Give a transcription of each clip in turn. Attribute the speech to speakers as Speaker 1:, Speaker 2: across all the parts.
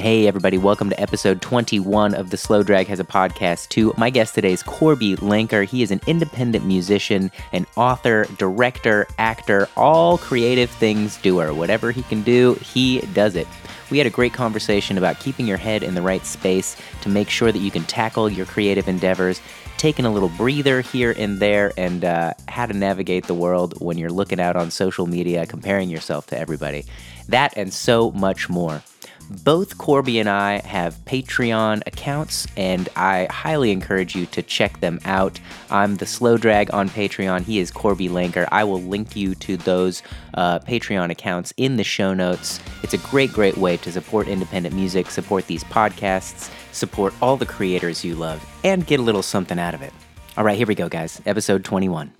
Speaker 1: Hey, everybody, welcome to episode 21 of the Slow Drag Has a Podcast too. My guest today is Korby Lenker. He is an independent musician, an author, director, actor, all creative things doer. Whatever he can do, he does it. We had a great conversation about keeping your head in the right space to make sure that you can tackle your creative endeavors, taking a little breather here and there, and uh, how to navigate the world when you're looking out on social media, comparing yourself to everybody. That and so much more. Both Korby and I have Patreon accounts, and I highly encourage you to check them out. I'm the Slow Drag on Patreon. He is Korby Lenker. I will link you to those uh, Patreon accounts in the show notes. It's a great, great way to support independent music, support these podcasts, support all the creators you love, and get a little something out of it. All right, here we go, guys. Episode 21.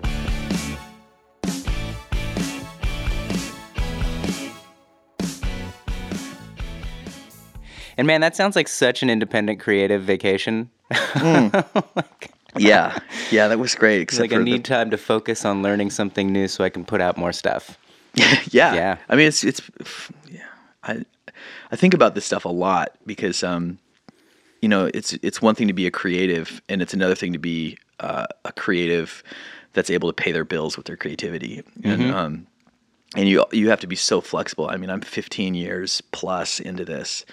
Speaker 1: And man, that sounds like such an independent creative vacation.
Speaker 2: like, yeah, yeah, that was great. Except
Speaker 1: like I need the... time to focus on learning something new so I can put out more stuff.
Speaker 2: yeah, yeah. I mean, it's it's yeah. I I think about this stuff a lot because um, you know, it's it's one thing to be a creative, and it's another thing to be uh, a creative that's able to pay their bills with their creativity. And mm-hmm. um, and you you have to be so flexible. I mean, I'm 15 years plus into this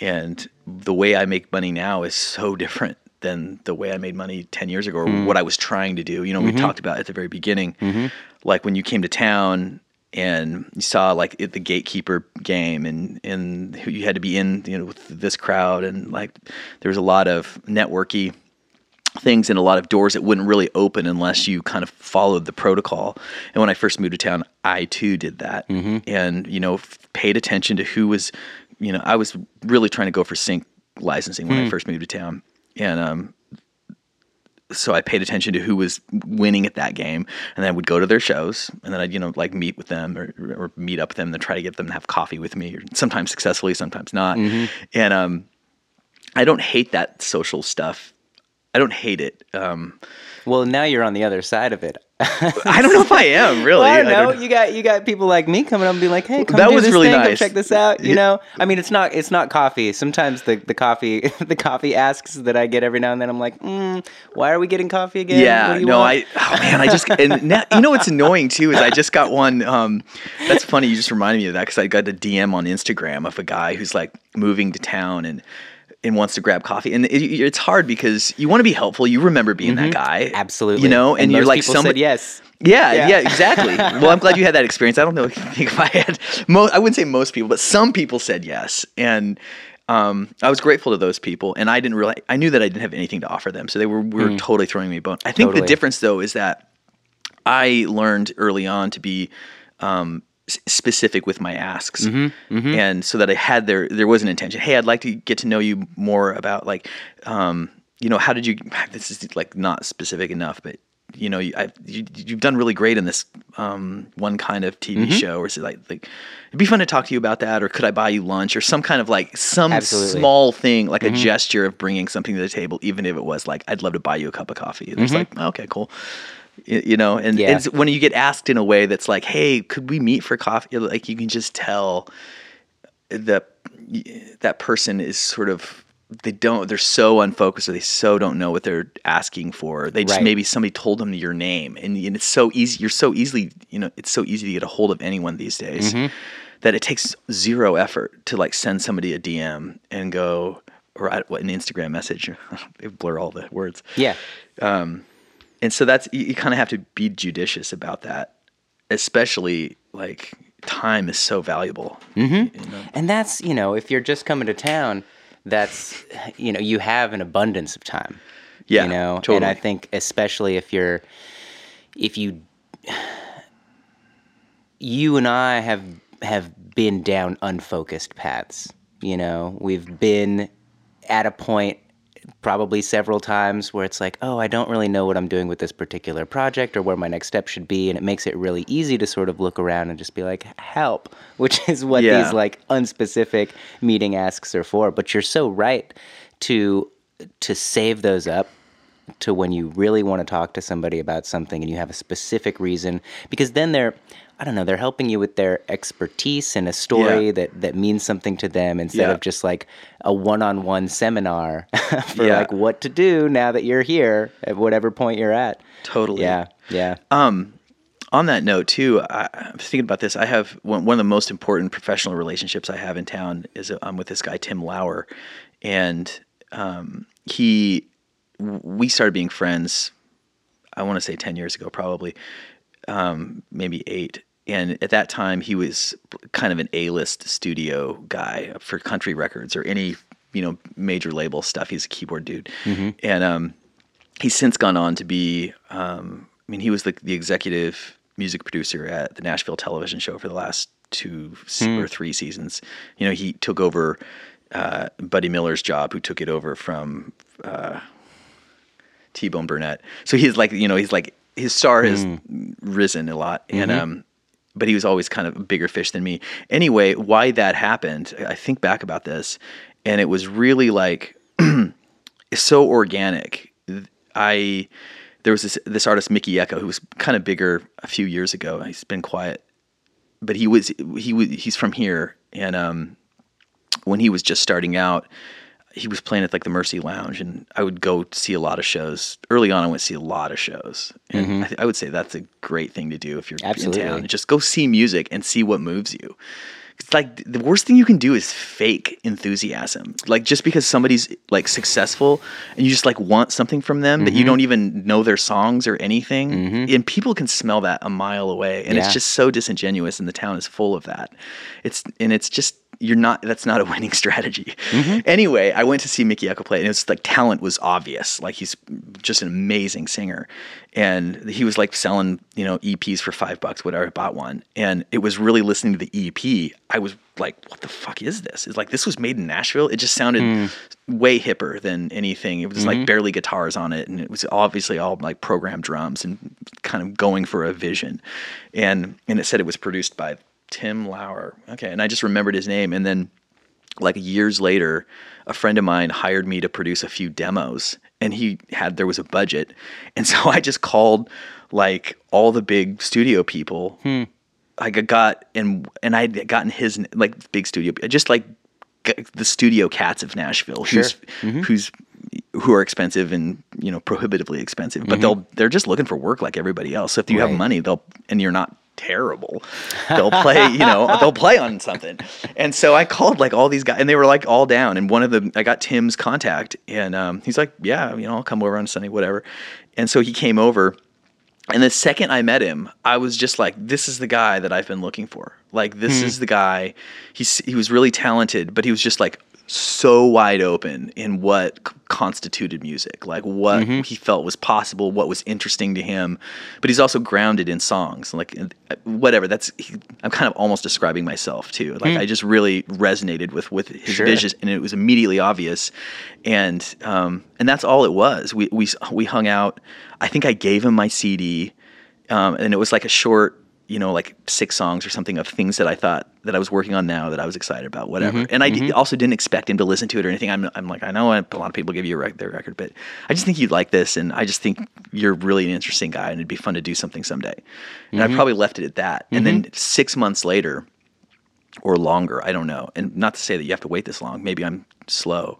Speaker 2: and the way I make money now is so different than the way I made money 10 years ago or mm. what I was trying to do. You know, mm-hmm. we talked about at the very beginning, mm-hmm. like when you came to town and you saw like the gatekeeper game and, and you had to be in, you know, with this crowd and like there was a lot of networky things and a lot of doors that wouldn't really open unless you kind of followed the protocol. And when I first moved to town, I too did that mm-hmm. and, you know, paid attention to who was you know, I was really trying to go for sync licensing when mm. I hmm. first moved to town, and um, so I paid attention to who was winning at that game, and then I would go to their shows, and then I'd you know like meet with them or, or meet up with them, and try to get them to have coffee with me, or sometimes successfully, sometimes not. Mm-hmm. And um, I don't hate that social stuff. I don't hate it. Um,
Speaker 1: well, now you're on the other side of it.
Speaker 2: I don't know if I am really.
Speaker 1: Well, I don't know. I don't... You got you got people like me coming up and being like, "Hey, come that do was this really thing. Nice. Come check this out." You know, I mean, it's not it's not coffee. Sometimes the, the coffee the coffee asks that I get every now and then. I'm like, mm, "Why are we getting coffee again?"
Speaker 2: Yeah, no, want? I oh man, I just and now, you know what's annoying too is I just got one. Um, that's funny. You just reminded me of that because I got a DM on Instagram of a guy who's like moving to town and and wants to grab coffee. And it, it's hard because you want to be helpful. You remember being mm-hmm. that guy.
Speaker 1: Absolutely.
Speaker 2: You know, and, and you're like
Speaker 1: somebody. yes.
Speaker 2: Yeah, yeah, yeah, exactly. well, I'm glad you had that experience. I don't know if I had. Most, I wouldn't say most people, but some people said yes, and um, I was grateful to those people. And I didn't really. I knew that I didn't have anything to offer them, so they were were mm. totally throwing me a bone. I think totally. the difference though is that I learned early on to be um, specific with my asks mm-hmm, mm-hmm. and so that i had there there was an intention hey i'd like to get to know you more about like um, you know how did you this is like not specific enough but you know you, I, you have done really great in this um, one kind of tv mm-hmm. show or it like like it'd be fun to talk to you about that or could i buy you lunch or some kind of like some Absolutely. small thing like a mm-hmm. gesture of bringing something to the table even if it was like i'd love to buy you a cup of coffee and it's mm-hmm. like okay cool you know and, yeah. and when you get asked in a way that's like hey could we meet for coffee like you can just tell that that person is sort of they don't they're so unfocused or they so don't know what they're asking for they just right. maybe somebody told them your name and, and, it's so easy you're so easily you know it's so easy to get a hold of anyone these days mm-hmm. that it takes zero effort to like send somebody a dm and go or what an instagram message they blur all the words
Speaker 1: yeah um,
Speaker 2: and so that's you, you kind of have to be judicious about that, especially like time is so valuable.
Speaker 1: Mm-hmm. You know? And that's you know if you're just coming to town, that's you know you have an abundance of time.
Speaker 2: Yeah,
Speaker 1: you know,
Speaker 2: totally.
Speaker 1: and I think especially if you're if you you and I have have been down unfocused paths. You know, we've been at a point probably several times where it's like, oh, I don't really know what I'm doing with this particular project or where my next step should be. And it makes it really easy to sort of look around and just be like, help, which is what yeah. these like unspecific meeting asks are for. But you're so right to to save those up to when you really want to talk to somebody about something and you have a specific reason because then they're I don't know, they're helping you with their expertise and a story
Speaker 2: Yeah.
Speaker 1: that that means something to them instead
Speaker 2: Yeah.
Speaker 1: of just like a one-on-one seminar for
Speaker 2: Yeah.
Speaker 1: like what to do now that you're here at whatever point you're at.
Speaker 2: Totally.
Speaker 1: Yeah, yeah.
Speaker 2: Um, on that note, too, I, I was thinking about this. I have one, one of the most important professional relationships I have in town is I'm with this guy Tim Lauer, and um, he we started being friends. I want to say ten years ago, probably, um, maybe eight. And at that time, he was kind of an A-list studio guy for country records or any you know major label stuff. He's a keyboard dude, and um, he's since gone on to be um, i mean he was the, the executive music producer at the nashville television show for the last two se- or three seasons. You know he took over uh, buddy miller's job who took it over from uh, t-bone burnett. So he's like you know he's like his star has risen a lot and um but he was always kind of a bigger fish than me anyway why that happened i think back about this and it was really like so organic. I there was this this artist Mikky Ekko who was kind of bigger a few years ago. He's been quiet, but he was he was he's from here, and um, when he was just starting out, he was playing at like the Mercy Lounge, and I would go see a lot of shows. Early on, I went to see a lot of shows, and I, th- I would say that's a great thing to do if you're
Speaker 1: Absolutely.
Speaker 2: in town. Just go see music and see what moves you. It's like the worst thing you can do is fake enthusiasm. Like just because somebody's like successful and you just like want something from them that you
Speaker 1: Mm-hmm.
Speaker 2: don't even know their songs or anything, and people can smell that a mile away, and
Speaker 1: Yeah.
Speaker 2: it's just so disingenuous. And the town is full of that. It's and it's just you're not. That's not a winning strategy.
Speaker 1: Mm-hmm.
Speaker 2: Anyway, I went to see Mikky Ekko play, and it's like talent was obvious. Like he's just an amazing singer, and he was like selling you know EPs for five bucks, whatever. I bought one, and it was really listening to the EP. I was like, what the fuck is this? It's like this was made in Nashville. It just sounded way hipper than anything. It was like barely guitars on it, and it was obviously all like programmed drums and kind of going for a vision. And and it said it was produced by Tim Lauer. Okay, and I just remembered his name, and then like years later, a friend of mine hired me to produce a few demos, and he had there was a budget, and so I just called like all the big studio people. Hmm. I got- and and I'd gotten his like big studio, just like the studio cats of Nashville, who's mm-hmm. who's who are expensive and you know prohibitively expensive, but mm-hmm. they'll they're just looking for work like everybody else. So if you
Speaker 1: Right.
Speaker 2: have money, they'll and you're not terrible, they'll play you know they'll play on something. And so I called like all these guys, and they were like all down. And one of them, I got Tim's contact, and um, he's like, yeah, you know, I'll come over on Sunday, whatever. And so he came over. And the second I met him, I was just like, "This is the guy that I've been looking for. Like, this is the guy. He's he was really talented, but he was just like so wide open in what constituted music, like what he felt was possible, what was interesting to him. But he's also grounded in songs, like uh, whatever. That's he, I'm kind of almost describing myself too. Like I just really resonated with with his
Speaker 1: Sure.
Speaker 2: vision, and it was immediately obvious. And um, and that's all it was. We we we hung out. I think I gave him my CD, um, and it was like a short, you know, like six songs or something of things that I thought that I was working on now that I was excited about, whatever. Mm-hmm. and I d- also didn't expect him to listen to it or anything. I'm, I'm like, I know a lot of people give you a rec- their record, but I just think you'd like this, and I just think you're really an interesting guy, and it'd be fun to do something someday. And I mm-hmm. probably left it at that. And then six months later, or longer. I don't know. And not to say that you have to wait this long. Maybe I'm slow.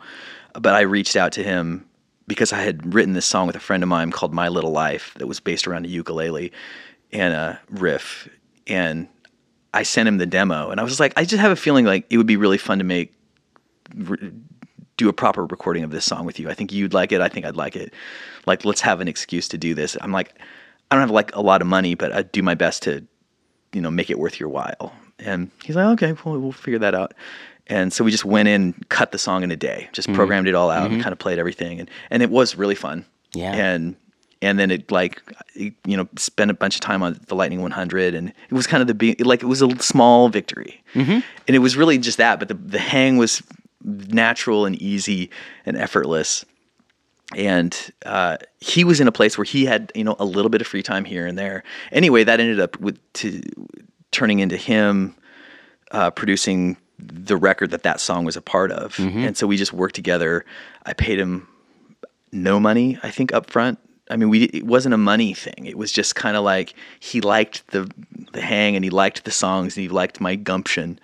Speaker 2: But I reached out to him because I had written this song with a friend of mine called My Little Life that was based around a ukulele and a riff. And I sent him the demo and I was like, I just have a feeling like it would be really fun to make re- do a proper recording of this song with you. I think you'd like it. I think I'd like it. Like, let's have an excuse to do this. I'm like, I don't have like a lot of money, but I'd do my best to you know, make it worth your while. And he's like, okay, well, we'll figure that out. And so we just went in, cut the song in a day, just mm-hmm. programmed it all out, mm-hmm. and kind of played everything, and and it was really fun.
Speaker 1: Yeah.
Speaker 2: And and then it like you know spent a bunch of time on the Lightning 100, and it was kind of the be- like it was a small victory, and it was really just that. But the the hang was natural and easy and effortless and uh, he was in a place where he had you know a little bit of free time here and there. Anyway, that ended up with to turning into him uh, producing the record that that song was a part of, and so we just worked together. I paid him no money, I think, up front I mean, we it wasn't a money thing. It was just kind of like he liked the the hang and he liked the songs and he liked my gumption.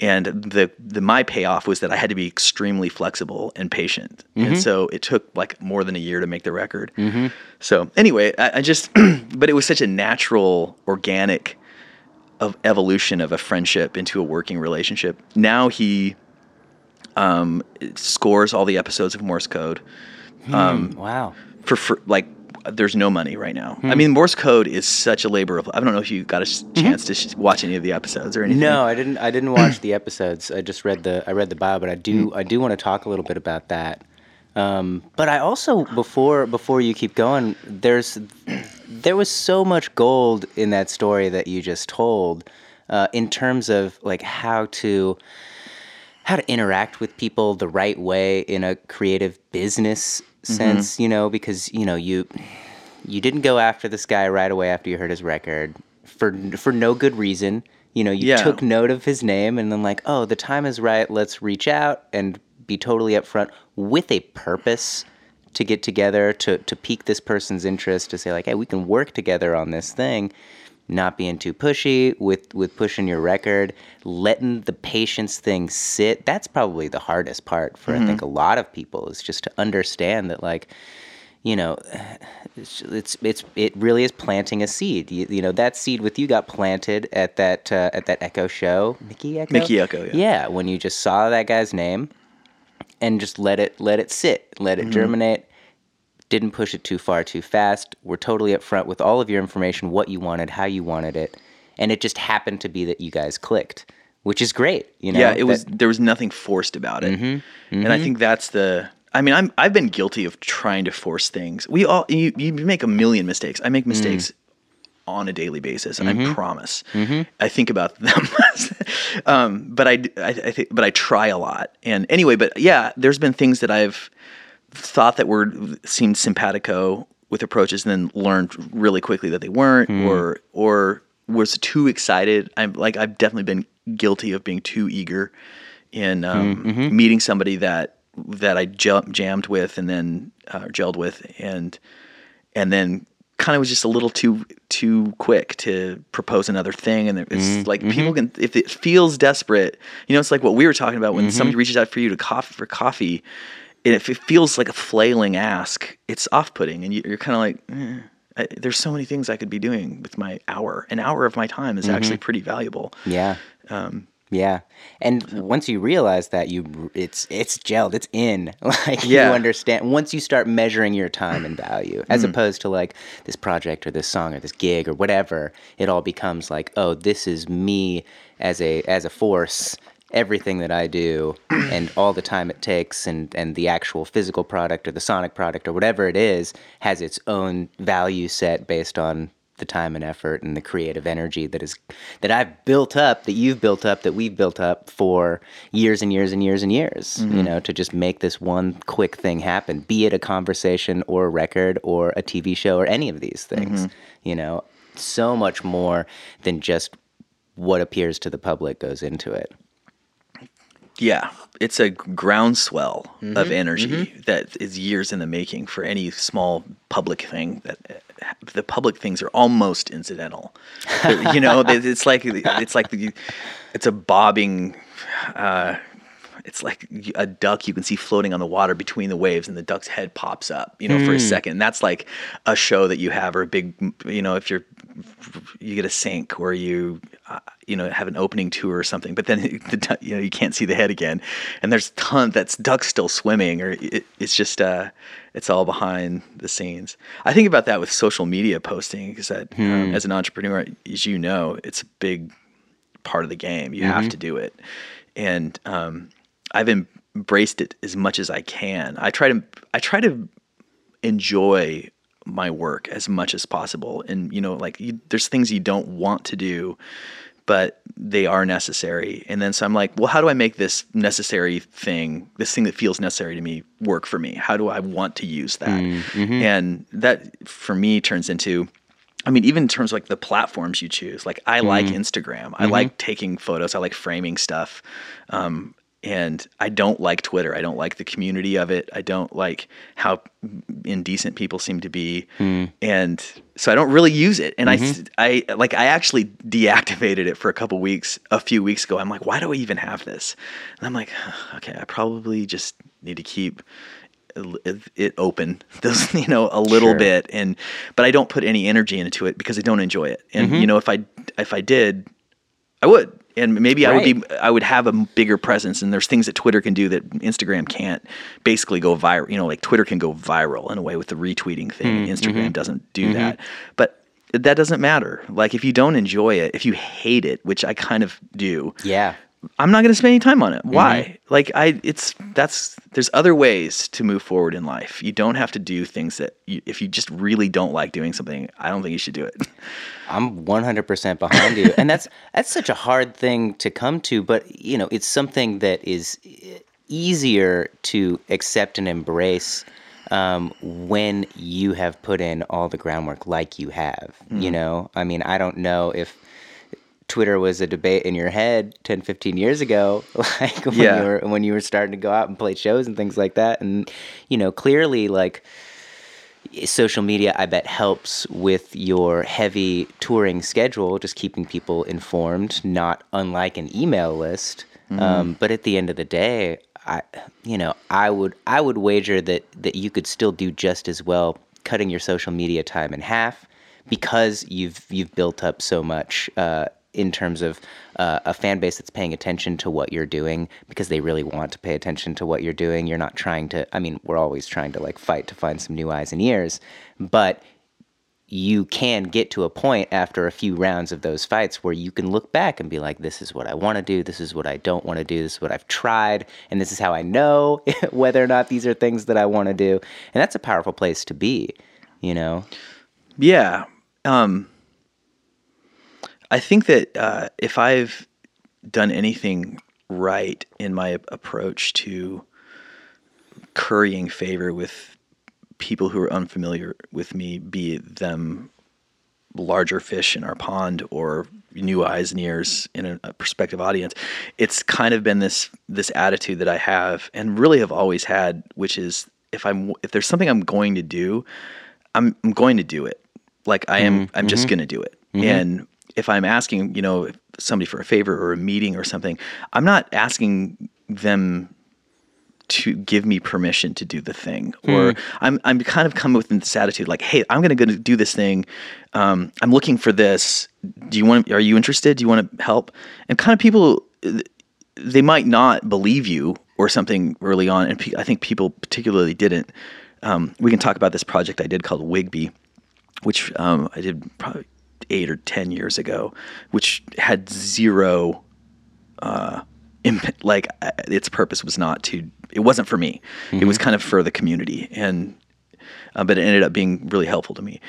Speaker 2: And the the my payoff was that I had to be extremely flexible and patient. And mm-hmm. so it took like more than a year to make the record. Mm-hmm. So anyway, I, I just but it was such a natural, organic of evolution of a friendship into a working relationship. Now he um, scores all the episodes of Morse code hmm, um,
Speaker 1: wow.
Speaker 2: For, for like there's no money right now.
Speaker 1: Hmm.
Speaker 2: I mean, Morse code is such a labor of. I don't know if you got a s- chance to sh- watch any of the episodes or anything.
Speaker 1: Mm-hmm. No, I didn't. I didn't watch the episodes. I just read the. I read the bio, but I do. I do want to talk a little bit about that. Um, but I also before before you keep going, there's there was so much gold in that story that you just told, uh, in terms of like how to how to interact with people the right way in a creative business mm-hmm. sense. You know, because you know you you didn't go after this guy right away after you heard his record for for no good reason. You know, you
Speaker 2: Yeah.
Speaker 1: took note of his name and then like, oh, the time is right. Let's reach out and be totally upfront with a purpose to get together to to pique this person's interest to say like, hey, we can work together on this thing. Not being too pushy with with pushing your record, letting the patience thing sit. That's probably the hardest part for I think a lot of people is just to understand that like you know, it's it's, it's it really is planting a seed. You, you know, that seed with you got planted at that uh, at that Ekko show, Mikky Ekko.
Speaker 2: Mikky Ekko, yeah.
Speaker 1: Yeah, when you just saw that guy's name, and just let it let it sit, let
Speaker 2: Mm-hmm.
Speaker 1: it germinate. Didn't push it too far too fast. We're totally upfront with all of your information, what you wanted, how you wanted it, and it just happened to be that you guys clicked, which is great. You know,
Speaker 2: yeah, it
Speaker 1: that-
Speaker 2: was. There was nothing forced about it,
Speaker 1: Mm-hmm.
Speaker 2: and I think that's the. I mean, I'm I've been guilty of trying to force things. We all you, you make a million mistakes. I
Speaker 1: Mm.
Speaker 2: make mistakes on a daily basis, and
Speaker 1: Mm-hmm.
Speaker 2: I promise. I think about them, um, but I I, I think but I try a lot. And anyway, but yeah, there's been things that I've thought that were seemed simpatico with approaches, and then learned really quickly that they weren't, hmm. or or was too excited. I'm like I've definitely been guilty of being too eager in hmm, um, mm-hmm. meeting somebody that that I jam- jammed with and then uh, gelled with, and and then kind of was just a little too too quick to propose another thing. And it's hmm, like mm-hmm. people can if it feels desperate you know it's like what we were talking about when mm-hmm. somebody reaches out for you to coffee for coffee and if it feels like a flailing ask it's off-putting and you, you're kind of like eh, I, there's so many things i could be doing with my hour an hour of my time is actually pretty valuable
Speaker 1: Yeah.
Speaker 2: Um,
Speaker 1: yeah. And once you realize that you it's it's gelled, it's in. Like
Speaker 2: Yeah.
Speaker 1: you understand once you start measuring your time and value as opposed to like this project or this song or this gig or whatever, it all becomes like, oh, this is me as a as a force everything that I do and all the time it takes and, and the actual physical product or the sonic product or whatever it is has its own value set based on the time and effort and the creative energy that is that I've built up, that you've built up, that we've built up for years and years and years and years. You mm-hmm. know, to just make this one quick thing happen, be it a conversation or a record or a TV show or any of these things. Mm-hmm. You know, so much more than just what appears to the public goes into it.
Speaker 2: Yeah, it's a groundswell of energy that is years in the making for any small public thing. That the public things are almost incidental. you know, it's like it's like the, it's a bobbing. Uh, it's like a duck you can see floating on the water between the waves, and the duck's head pops up. You know, for a second. and That's like a show that you have, or a big. You know, if you're you get a sync or you uh, you know have an opening tour or something but then the, you know you can't see the head again and there's ton that's ducks still swimming or it, it's just uh it's all behind the scenes i think about that with social media posting because that um, as an entrepreneur as you know it's a big part of the game you have to do it and um i've embraced it as much as i can. I try to i try to enjoy my work as much as possible. And you know like you, there's things you don't want to do but they are necessary. And then so i'm like well how do i make this necessary thing this thing that feels necessary to me work for me? How do i want to use that? Mm-hmm. And that for me turns into I mean, even in terms of like the platforms you choose, like I like mm. Instagram. I mm-hmm. like taking photos. I like framing stuff. Um, and I don't like Twitter. I don't like the community of it. I don't like how indecent people seem to be, hmm. and so I don't really use it. And I, mm-hmm. I like I actually deactivated it for a couple weeks a few weeks ago. I'm like, why do I even have this? And I'm like, okay, I probably just need to keep it open those you know a little
Speaker 1: Sure.
Speaker 2: bit and but I don't put any energy into it because I don't enjoy it and mm-hmm. you know if I if I did I would and maybe I would be I would have a bigger presence and there's things that Twitter can do that Instagram can't basically go viral you know like Twitter can go viral in a way with the retweeting thing and mm-hmm. Instagram mm-hmm. doesn't do mm-hmm. that but that doesn't matter like if you don't enjoy it if you hate it which I kind of do
Speaker 1: Yeah.
Speaker 2: I'm not going to spend any time on it. Why? Like I, it's that's there's other ways to move forward in life. You don't have to do things that you, if you just really don't like doing something, I don't think you should do it.
Speaker 1: I'm 100% behind you. And that's that's such a hard thing to come to, but you know, it's something that is e- easier to accept and embrace um, when you have put in all the groundwork like you have, you know? I mean, I don't know if Twitter was a debate in your head 10, 15 years ago, like when
Speaker 2: Yeah.
Speaker 1: you were when you were starting to go out and play shows and things like that. And you know, clearly like social media i bet helps with your heavy touring schedule just keeping people informed not unlike an email list. Um, but at the end of the day i you know i would i would wager that that you could still do just as well cutting your social media time in half because you've you've built up so much uh, in terms of uh, a fan base that's paying attention to what you're doing because they really want to pay attention to what you're doing. You're not trying to. I mean, we're always trying to like fight to find some new eyes and ears, but you can get to a point after a few rounds of those fights where you can look back and be like, this is what I want to do, this is what I don't want to do, this is what I've tried, and this is how I know whether or not these are things that I want to do. And that's a powerful place to be, you know?
Speaker 2: Yeah. Um, I think that uh, if I've done anything right in my approach to currying favor with people who are unfamiliar with me, be it them larger fish in our pond or new eyes and ears in a, a prospective audience, it's kind of been this this attitude that I have and really have always had, which is if I'm if there's something I'm going to do, I'm I'm going to do it. Like I am mm-hmm. I'm just mm-hmm. going to do it. Mm-hmm. And if I'm asking, you know, somebody for a favor or a meeting or something, I'm not asking them to give me permission to do the thing. Or I'm I'm kind of coming with this attitude like hey I'm gonna go to do this thing. Um, I'm looking for this. Do you want are you interested? Do you want to help? And kind of people they might not believe you or something early on and pe- I think people particularly didn't. Um, we can talk about this project I did called Wigby which um, I did probably eight or ten years ago which had zero imp- like uh, its purpose was not to it wasn't for me. It was kind of for the community and uh, but it ended up being really helpful to me.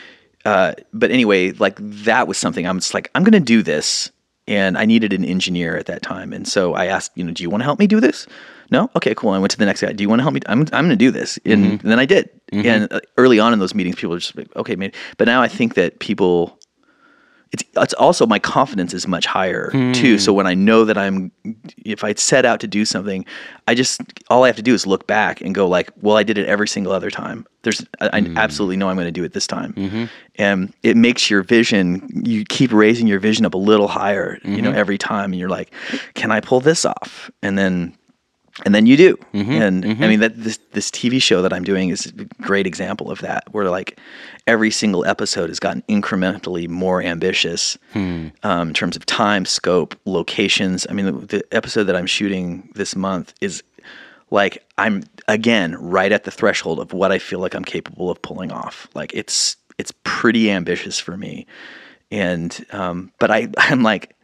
Speaker 2: Uh, but anyway like that was something i'm just like i'm gonna do this and i needed an engineer at that time. And so i asked you know do you want to help me do this? No? Okay cool. I went to the next guy do you want to help me? I'm, I'm gonna do this. And, and then i did. And uh, early on in those meetings people were just like okay maybe but now i think that people it's it's also my confidence is much higher too. Hmm. So when I know that I'm, if I set out to do something, I just all I have to do is look back and go like, well, I did it every single other time. There's I, I hmm. absolutely know I'm going to do it this time, mm-hmm. and it makes your vision. You keep raising your vision up a little higher, you know, mm-hmm. every time, and you're like, can I pull this off? And then and then you do. and I mean that this this TV show that I'm doing is a great example of that, where like every single episode has gotten incrementally more ambitious um, in terms of time, scope, locations. I mean, the, the episode that I'm shooting this month is like I'm again right at the threshold of what I feel like I'm capable of pulling off. Like it's it's pretty ambitious for me, and um, but I I'm like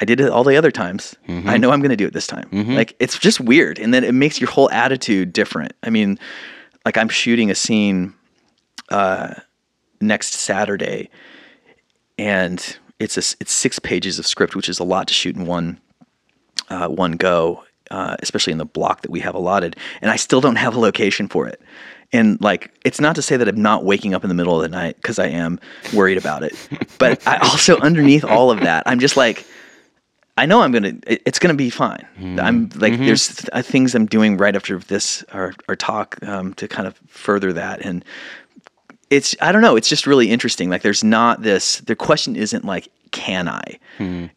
Speaker 2: I did it all the other times. I know I'm going to do it this time. Like it's just weird, and then it makes your whole attitude different. I mean, like I'm shooting a scene uh, next Saturday, and it's a it's six pages of script, which is a lot to shoot in one uh, one go, uh, especially in the block that we have allotted. And I still don't have a location for it. And like, it's not to say that I'm not waking up in the middle of the night because I am worried about it. But I also, underneath all of that, I'm just like, I know I'm gonna. It's gonna be fine. I'm like there's th- uh, things I'm doing right after this our our talk um, to kind of further that, and it's I don't know. It's just really interesting. Like there's not this. The question isn't like can I.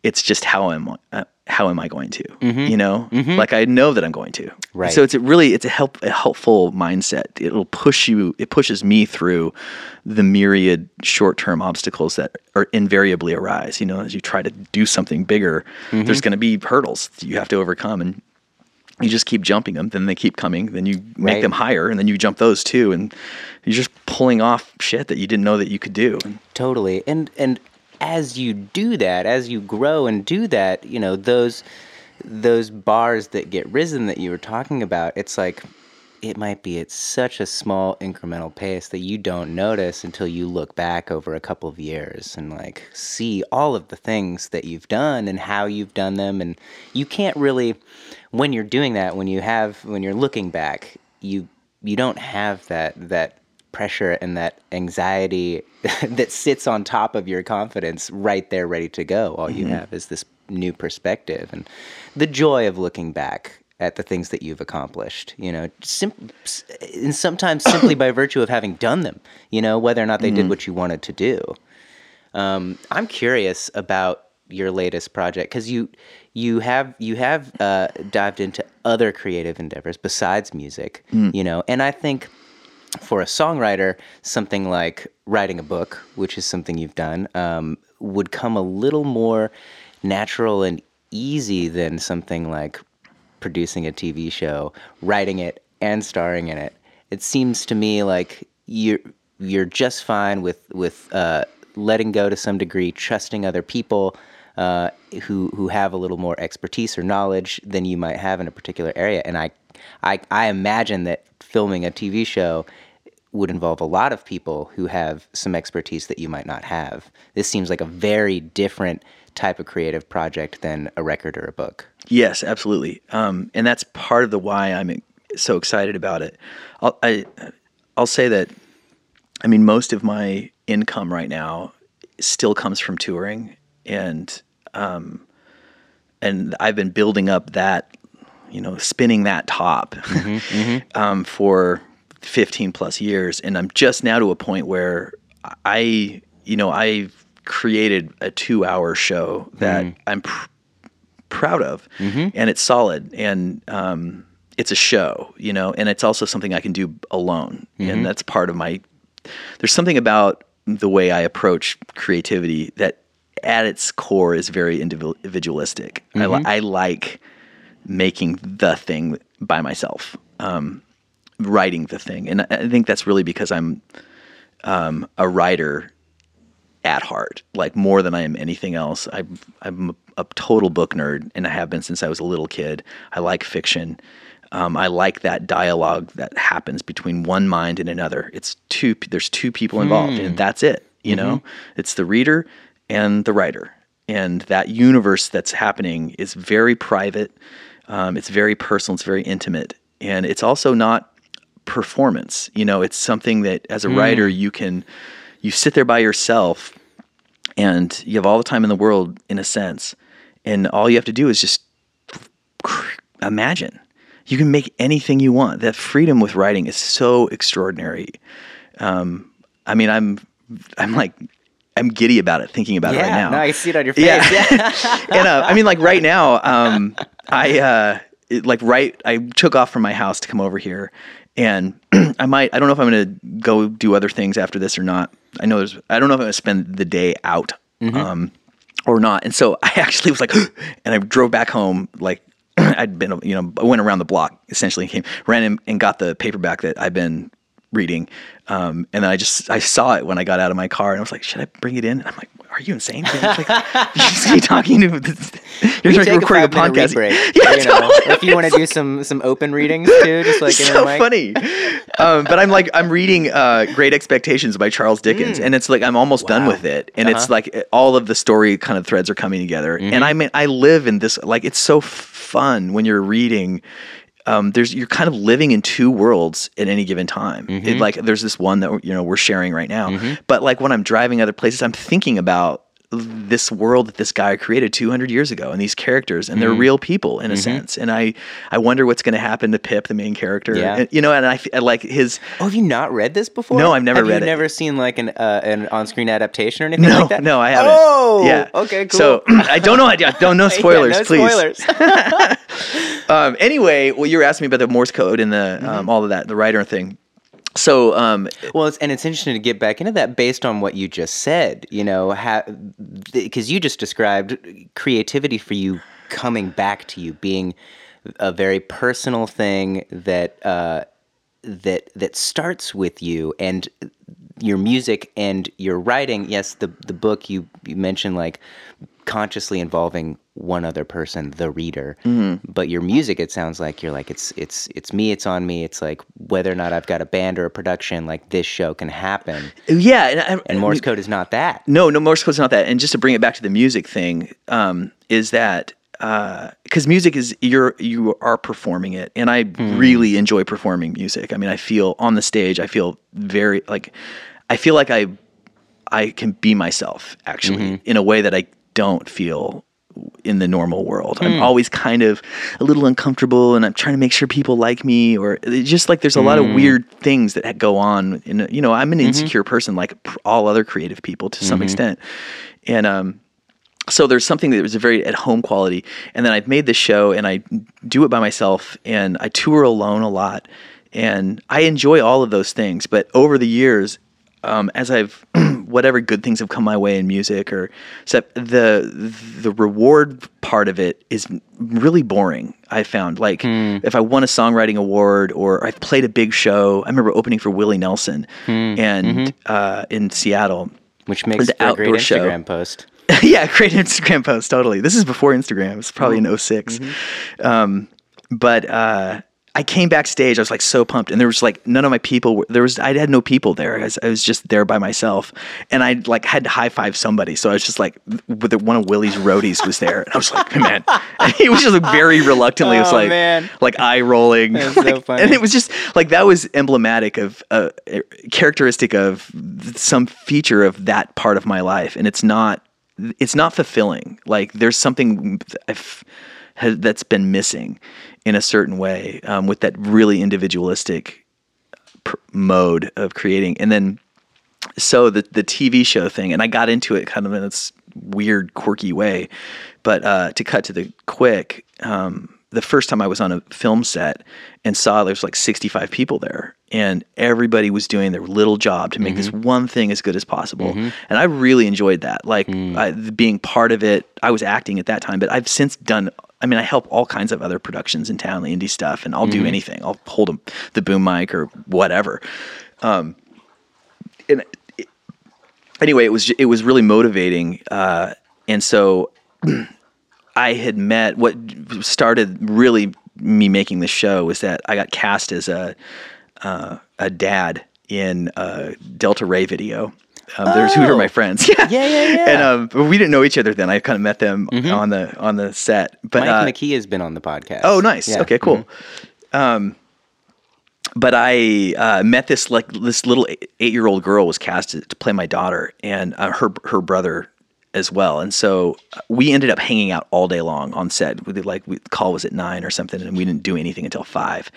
Speaker 2: It's just how am I. How am I going to? Mm-hmm. You know, mm-hmm. like I know that I'm going to.
Speaker 1: Right.
Speaker 2: So it's a really it's a help a helpful mindset. It'll push you. It pushes me through the myriad short term obstacles that are invariably arise. You know, as you try to do something bigger, there's mm-hmm. going to be hurdles that you have to overcome, and you just keep jumping them. Then they keep coming. Then you make
Speaker 1: Right.
Speaker 2: them higher, and then you jump those too, and you're just pulling off shit that you didn't know that you could do.
Speaker 1: Totally. And and as you do that, as you grow and do that, you know, those those bars that get risen that you were talking about, it's like it might be at such a small incremental pace that you don't notice until you look back over a couple of years and like see all of the things that you've done and how you've done them. And you can't really when you're doing that when you have when you're looking back you you don't have that that pressure and that anxiety that sits on top of your confidence right there ready to go. All you have is this new perspective and the joy of looking back at the things that you've accomplished you know sim- and sometimes simply by virtue of having done them you know whether or not they did what you wanted to do. Um, i'm curious about your latest project because you you have you have uh, dived into other creative endeavors besides music you know and i think for a songwriter, something like writing a book, which is something you've done, um, would come a little more natural and easy than something like producing a TV show, writing it, and starring in it. It seems to me like you're you're just fine with with uh, letting go to some degree, trusting other people uh, who who have a little more expertise or knowledge than you might have in a particular area. And I I, I imagine that filming a TV show would involve a lot of people who have some expertise that you might not have. This seems like a very different type of creative project than a record or a book.
Speaker 2: Yes, absolutely. Um, and that's part of the why I'm so excited about it. I'll, I, I'll say that, I mean, most of my income right now still comes from touring, and um, and I've been building up that, you know, spinning that top mm-hmm, mm-hmm. Um, for 15 plus years, and I'm just now to a point where I, you know, I've created a two-hour show that mm-hmm. I'm. Pr- proud of. And it's solid. And um, it's a show you know and it's also something i can do alone. And that's part of my there's something about the way i approach creativity that at its core is very individual- individualistic. I, li- I like making the thing by myself um, writing the thing and I- think that's really because i'm um, a writer at heart, like more than I am anything else. I, I'm a, total book nerd, and I have been since I was a little kid. I like fiction. Um, I like that dialogue that happens between one mind and another. It's two. There's two people involved, and that's it. You know, it's the reader and the writer, and that universe that's happening is very private. Um, it's very personal. It's very intimate, and it's also not performance. You know, it's something that as a writer you can you sit there by yourself and you have all the time in the world in a sense and all you have to do is just imagine you can make anything you want that freedom with writing is so extraordinary um, i mean i'm i'm like i'm giddy about it thinking about it right now
Speaker 1: no, I see it on your face.
Speaker 2: Yeah.
Speaker 1: Yeah.
Speaker 2: and uh, I mean, like right now, um, I uh, it, like right. I took off from my house to come over here, and I might. I don't know if I'm going to go do other things after this or not. I know there's. I don't know if I'm going to spend the day out, um, or not. And so I actually was like, and I drove back home like. I'd been, you know, I went around the block essentially, came, ran in and got the paperback that I've been reading, um, and then I just I saw it when I got out of my car, and I was like, should I bring it in? And I'm like, are you insane? Like, you just keep talking to this. You're like
Speaker 1: take
Speaker 2: recording a, podcast.
Speaker 1: break,
Speaker 2: Yeah,
Speaker 1: you know, if you want to do some some open readings too, just like in
Speaker 2: so funny. Um, but I'm like I'm reading uh, Great Expectations by Charles Dickens, and it's like I'm almost done with it, and it's like all of the story kind of threads are coming together. And I mean, I live in this like it's so fun when you're reading. Um, there's you're kind of living in two worlds at any given time. It, like there's this one that you know we're sharing right now, but like when I'm driving other places, I'm thinking about this world that this guy created 200 years ago and these characters and they're
Speaker 1: Mm-hmm.
Speaker 2: real people in a sense and i i wonder what's going to happen to pip the main character
Speaker 1: Yeah.
Speaker 2: And, you know and I like his
Speaker 1: Oh, have you not read this before?
Speaker 2: No, I've never
Speaker 1: have
Speaker 2: read
Speaker 1: you
Speaker 2: it.
Speaker 1: Never seen like an uh, an on screen adaptation or anything
Speaker 2: no
Speaker 1: like that?
Speaker 2: no i haven't
Speaker 1: Oh,
Speaker 2: yeah
Speaker 1: Okay, cool.
Speaker 2: so i don't know i don't know
Speaker 1: Yeah,
Speaker 2: spoilers
Speaker 1: no
Speaker 2: please
Speaker 1: spoilers.
Speaker 2: um, anyway well you were asking me about the morse code and the
Speaker 1: Mm-hmm.
Speaker 2: um, all of that the writer thing so um,
Speaker 1: Well, it's, and it's interesting to get back into that based on what you just said. You know, because you just described creativity for you coming back to you being a very personal thing that uh, that that starts with you and your music and your writing. Yes, the the book you you mentioned like consciously involving one other person, the reader. Mm-hmm. But your music, it sounds like you're like it's it's it's me, it's on me. It's like whether or not I've got a band or a production, like this show can happen.
Speaker 2: Oh, yeah and, I,
Speaker 1: And Morse code is not that.
Speaker 2: No, no, Morse code's not that. And just to bring it back to the music thing, um, is that uh, because music is you're you are performing it, and I hmm. really enjoy performing music. I mean, I feel on the stage, I feel very like I feel like I I can be myself actually mm-hmm. in a way that I don't feel in the normal world. I'm always kind of a little uncomfortable and I'm trying to make sure people like me or it's just like there's a lot of weird things that go on in you know, I'm an insecure person like all other creative people to some extent. And um so there's something that was a very at home quality and then I've made this show and I do it by myself and I tour alone a lot and I enjoy all of those things. But over the years um, as I've whatever good things have come my way in music or except the the reward part of it is really boring. I found like if I won a songwriting award or I've played a big show. I remember opening for Willie Nelson and uh, in Seattle.
Speaker 1: Which makes
Speaker 2: The
Speaker 1: a great
Speaker 2: outdoor show.
Speaker 1: Instagram post.
Speaker 2: yeah, great Instagram post. Totally. This is before Instagram. It's probably in 6 Um, but uh, I came backstage. I was like so pumped, and there was like none of my people. Were, there was I had no people there. I was, I was just there by myself, and I like had to high five somebody. So I was just like, with one of Willie's roadies was there, and I was like, man, and he was just like, very reluctantly. It was
Speaker 1: Oh,
Speaker 2: like
Speaker 1: man.
Speaker 2: like eye rolling,
Speaker 1: That's so funny.
Speaker 2: and it was just like that was emblematic of uh, characteristic of some feature of that part of my life, and it's not it's not fulfilling. Like there's something I've, has, that's been missing in a certain way um, with that really individualistic pr- mode of creating, and then so the the TV show thing, and I got into it kind of in this weird, quirky way. But uh, to cut to the quick, um, the first time I was on a film set and saw there's like 65 people there, and everybody was doing their little job to make this one thing as good as possible, and I really enjoyed that. Like I, being part of it, I was acting at that time, but I've since done. I mean, I help all kinds of other productions in town, the indie stuff, and I'll do anything. I'll hold 'em- the boom mic or whatever and it- anyway, it was it was really motivating, uh, and so I had met what started really me making the show was that I got cast as a uh, a dad in a Delta Rae video. Um, There's who are my friends. Yeah,
Speaker 1: Yeah, yeah, yeah.
Speaker 2: And um, but we didn't know each other then. I kind of met them on the on the set. But
Speaker 1: Mike
Speaker 2: uh,
Speaker 1: McKee has been on the podcast.
Speaker 2: Oh, nice.
Speaker 1: Yeah.
Speaker 2: Okay, cool. Um, but I uh, met this like this little eight year old girl was cast to, to play my daughter and uh, her her brother as well. And so uh, we ended up hanging out all day long on set. We did, like we, the call was at nine or something, and we didn't do anything until five.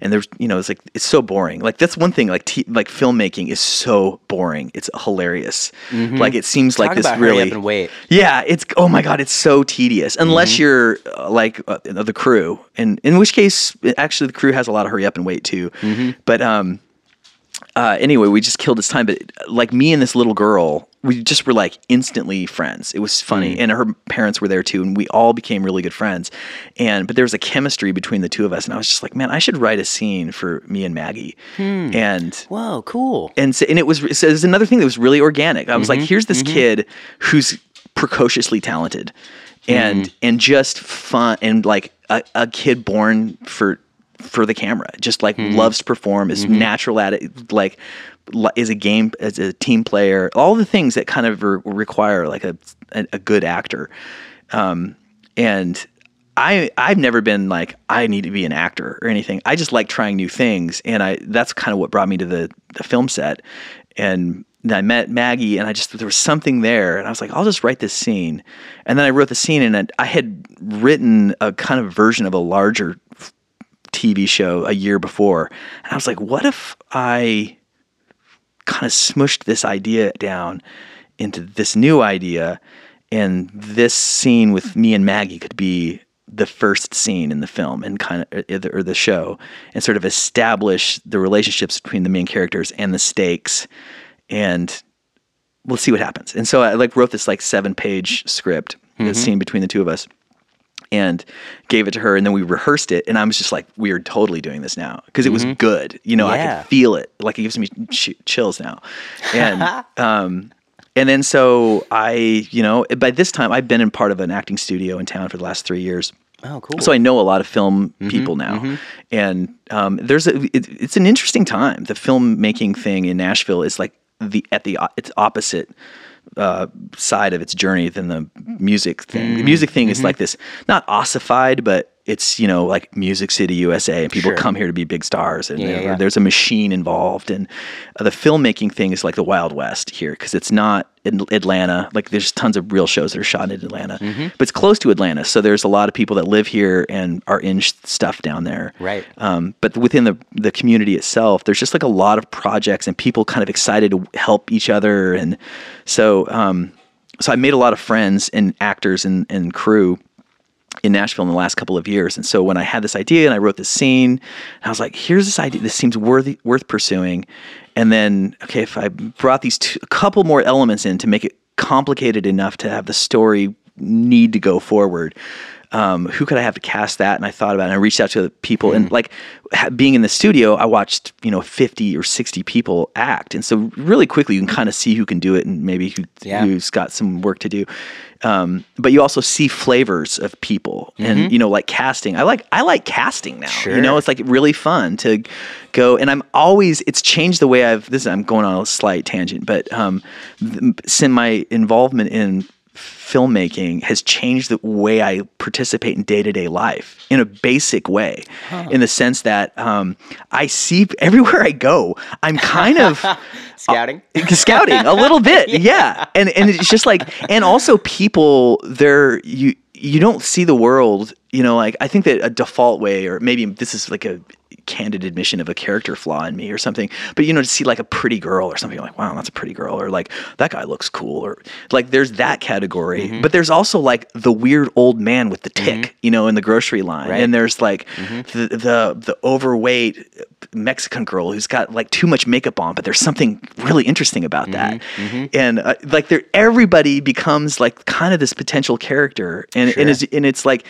Speaker 2: And there's you know it's like it's so boring. Like that's one thing. Like t- like filmmaking is so boring. It's hilarious. Like it seems like this really
Speaker 1: up and wait.
Speaker 2: yeah, it's oh my god, it's so tedious unless
Speaker 1: Mm-hmm.
Speaker 2: you're uh, like uh, the crew, and in which case, actually, the crew has a lot of hurry up and wait too.
Speaker 1: Mm-hmm.
Speaker 2: But um, uh, anyway, we just killed this time. But like me and this little girl, we just were like instantly friends. It was funny,
Speaker 1: Mm.
Speaker 2: and her parents were there too, and we all became really good friends. And but there was a chemistry between the two of us, and I was just like, man, I should write a scene for me and Maggie.
Speaker 1: Hmm.
Speaker 2: And
Speaker 1: Whoa, cool.
Speaker 2: and so, and it was so there's another thing that was really organic. I was
Speaker 1: Mm-hmm,
Speaker 2: like, here's this kid who's precociously talented, and
Speaker 1: Mm.
Speaker 2: and just fun and like a, a kid born for for the camera, just like
Speaker 1: Mm-hmm.
Speaker 2: loves to perform, is natural at it, like li- is a game as a team player, all the things that kind of re- require like a a, good actor, um, and. I I've never been like I need to be an actor or anything. I just like trying new things, and I that's kind of what brought me to the, the film set. And and I met Maggie, and I just there was something there, and I was like, I'll just write this scene, and then I wrote the scene, and I had written a kind of version of a larger TV show a year before, and I was like, what if I kind of smushed this idea down into this new idea, and this scene with me and Maggie could be the first scene in the film and kind of or the show and sort of establish the relationships between the main characters and the stakes and we'll see what happens and so i like wrote this like seven page script
Speaker 1: Mm-hmm.
Speaker 2: the scene between the two of us and gave it to her and then we rehearsed it and i was just like we are totally doing this now because it was good. You know i
Speaker 1: Mm-hmm.
Speaker 2: Could feel it. Like it gives me ch- chills now. And um and then so i you know by this time i've been in part of an acting studio in town for the last three years.
Speaker 1: Oh, cool.
Speaker 2: so I know a lot of film people now, and um, there's a it, it's an interesting time. The filmmaking thing in Nashville is like the at the it's opposite uh, side of its journey than the music thing. The music thing is like this not ossified, but it's you know like Music City, USA, and people
Speaker 1: Sure.
Speaker 2: come here to be big stars, and
Speaker 1: Yeah, yeah,
Speaker 2: there's a machine involved, and uh, the filmmaking thing is like the Wild West here because it's not in Atlanta. Like there's tons of real shows that are shot in Atlanta,
Speaker 1: Mm-hmm.
Speaker 2: but it's close to Atlanta, so there's a lot of people that live here and are in sh- stuff down there.
Speaker 1: Right.
Speaker 2: Um, but within the the community itself, there's just like a lot of projects and people kind of excited to help each other, and so um, so I made a lot of friends and actors and, and crew in Nashville in the last couple of years. And so when I had this idea and I wrote this scene, I was like, here's this idea. This seems worthy worth pursuing. And then, okay, if I brought these two, a couple more elements in to make it complicated enough to have the story need to go forward, um, who could I have to cast that? And I thought about it. And I reached out to the people, and like ha- being in the studio, I watched you know fifty or sixty people act, and so really quickly you can kind of see who can do it, and maybe who,
Speaker 1: Yeah.
Speaker 2: who's got some work to do. Um, but you also see flavors of people, and you know, like casting. I like I like casting now. You know, it's like really fun to go, and I'm always. It's changed the way I've. This I'm going on a slight tangent, but um, th- since my involvement in filmmaking has changed the way I participate in day to day life in a basic way, in the sense that um, I see everywhere I go, I'm kind of
Speaker 1: Scouting.
Speaker 2: scouting a little bit yeah. and and it's just like and also people they're you you don't see the world you know like i think that a default way or maybe this is like a candid admission of a character flaw in me or something. But you know to see like a pretty girl or something like wow that's a pretty girl or like that guy looks cool or like there's that category. Mm-hmm. But there's also like the weird old man with the tick mm-hmm. you know in the grocery line.
Speaker 1: Right.
Speaker 2: and there's like mm-hmm. the, the the overweight Mexican girl who's got like too much makeup on, but there's something really interesting about that. And uh, like there, everybody becomes like kind of this potential character, and and, it's, and it's like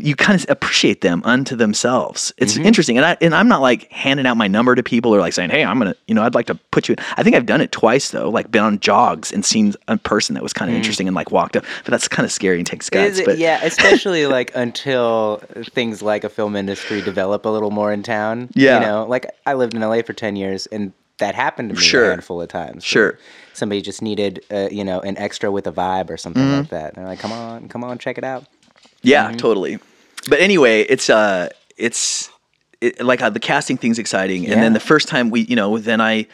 Speaker 2: you kind of appreciate them unto themselves. It's interesting, and I and I'm not like handing out my number to people or like saying, hey, I'm gonna, you know, I'd like to put you. in. I think I've done it twice though, like been on jogs and seen a person that was kind of interesting and like walked up, but that's kind of scary and takes guts.
Speaker 1: It-
Speaker 2: but
Speaker 1: yeah, especially like until things like a film industry develop a little more in town.
Speaker 2: Yeah.
Speaker 1: You know, like I lived in LA for 10 years and that happened to me
Speaker 2: Sure.
Speaker 1: a handful of times.
Speaker 2: Sure.
Speaker 1: Somebody just needed, uh, you know, an extra with a vibe or something
Speaker 2: Mm-hmm.
Speaker 1: like that. And they're like, come on, come on, check it out.
Speaker 2: Yeah, totally. But anyway, it's uh, it's it, like uh, the casting thing's exciting, and then the first time we, you know, then I,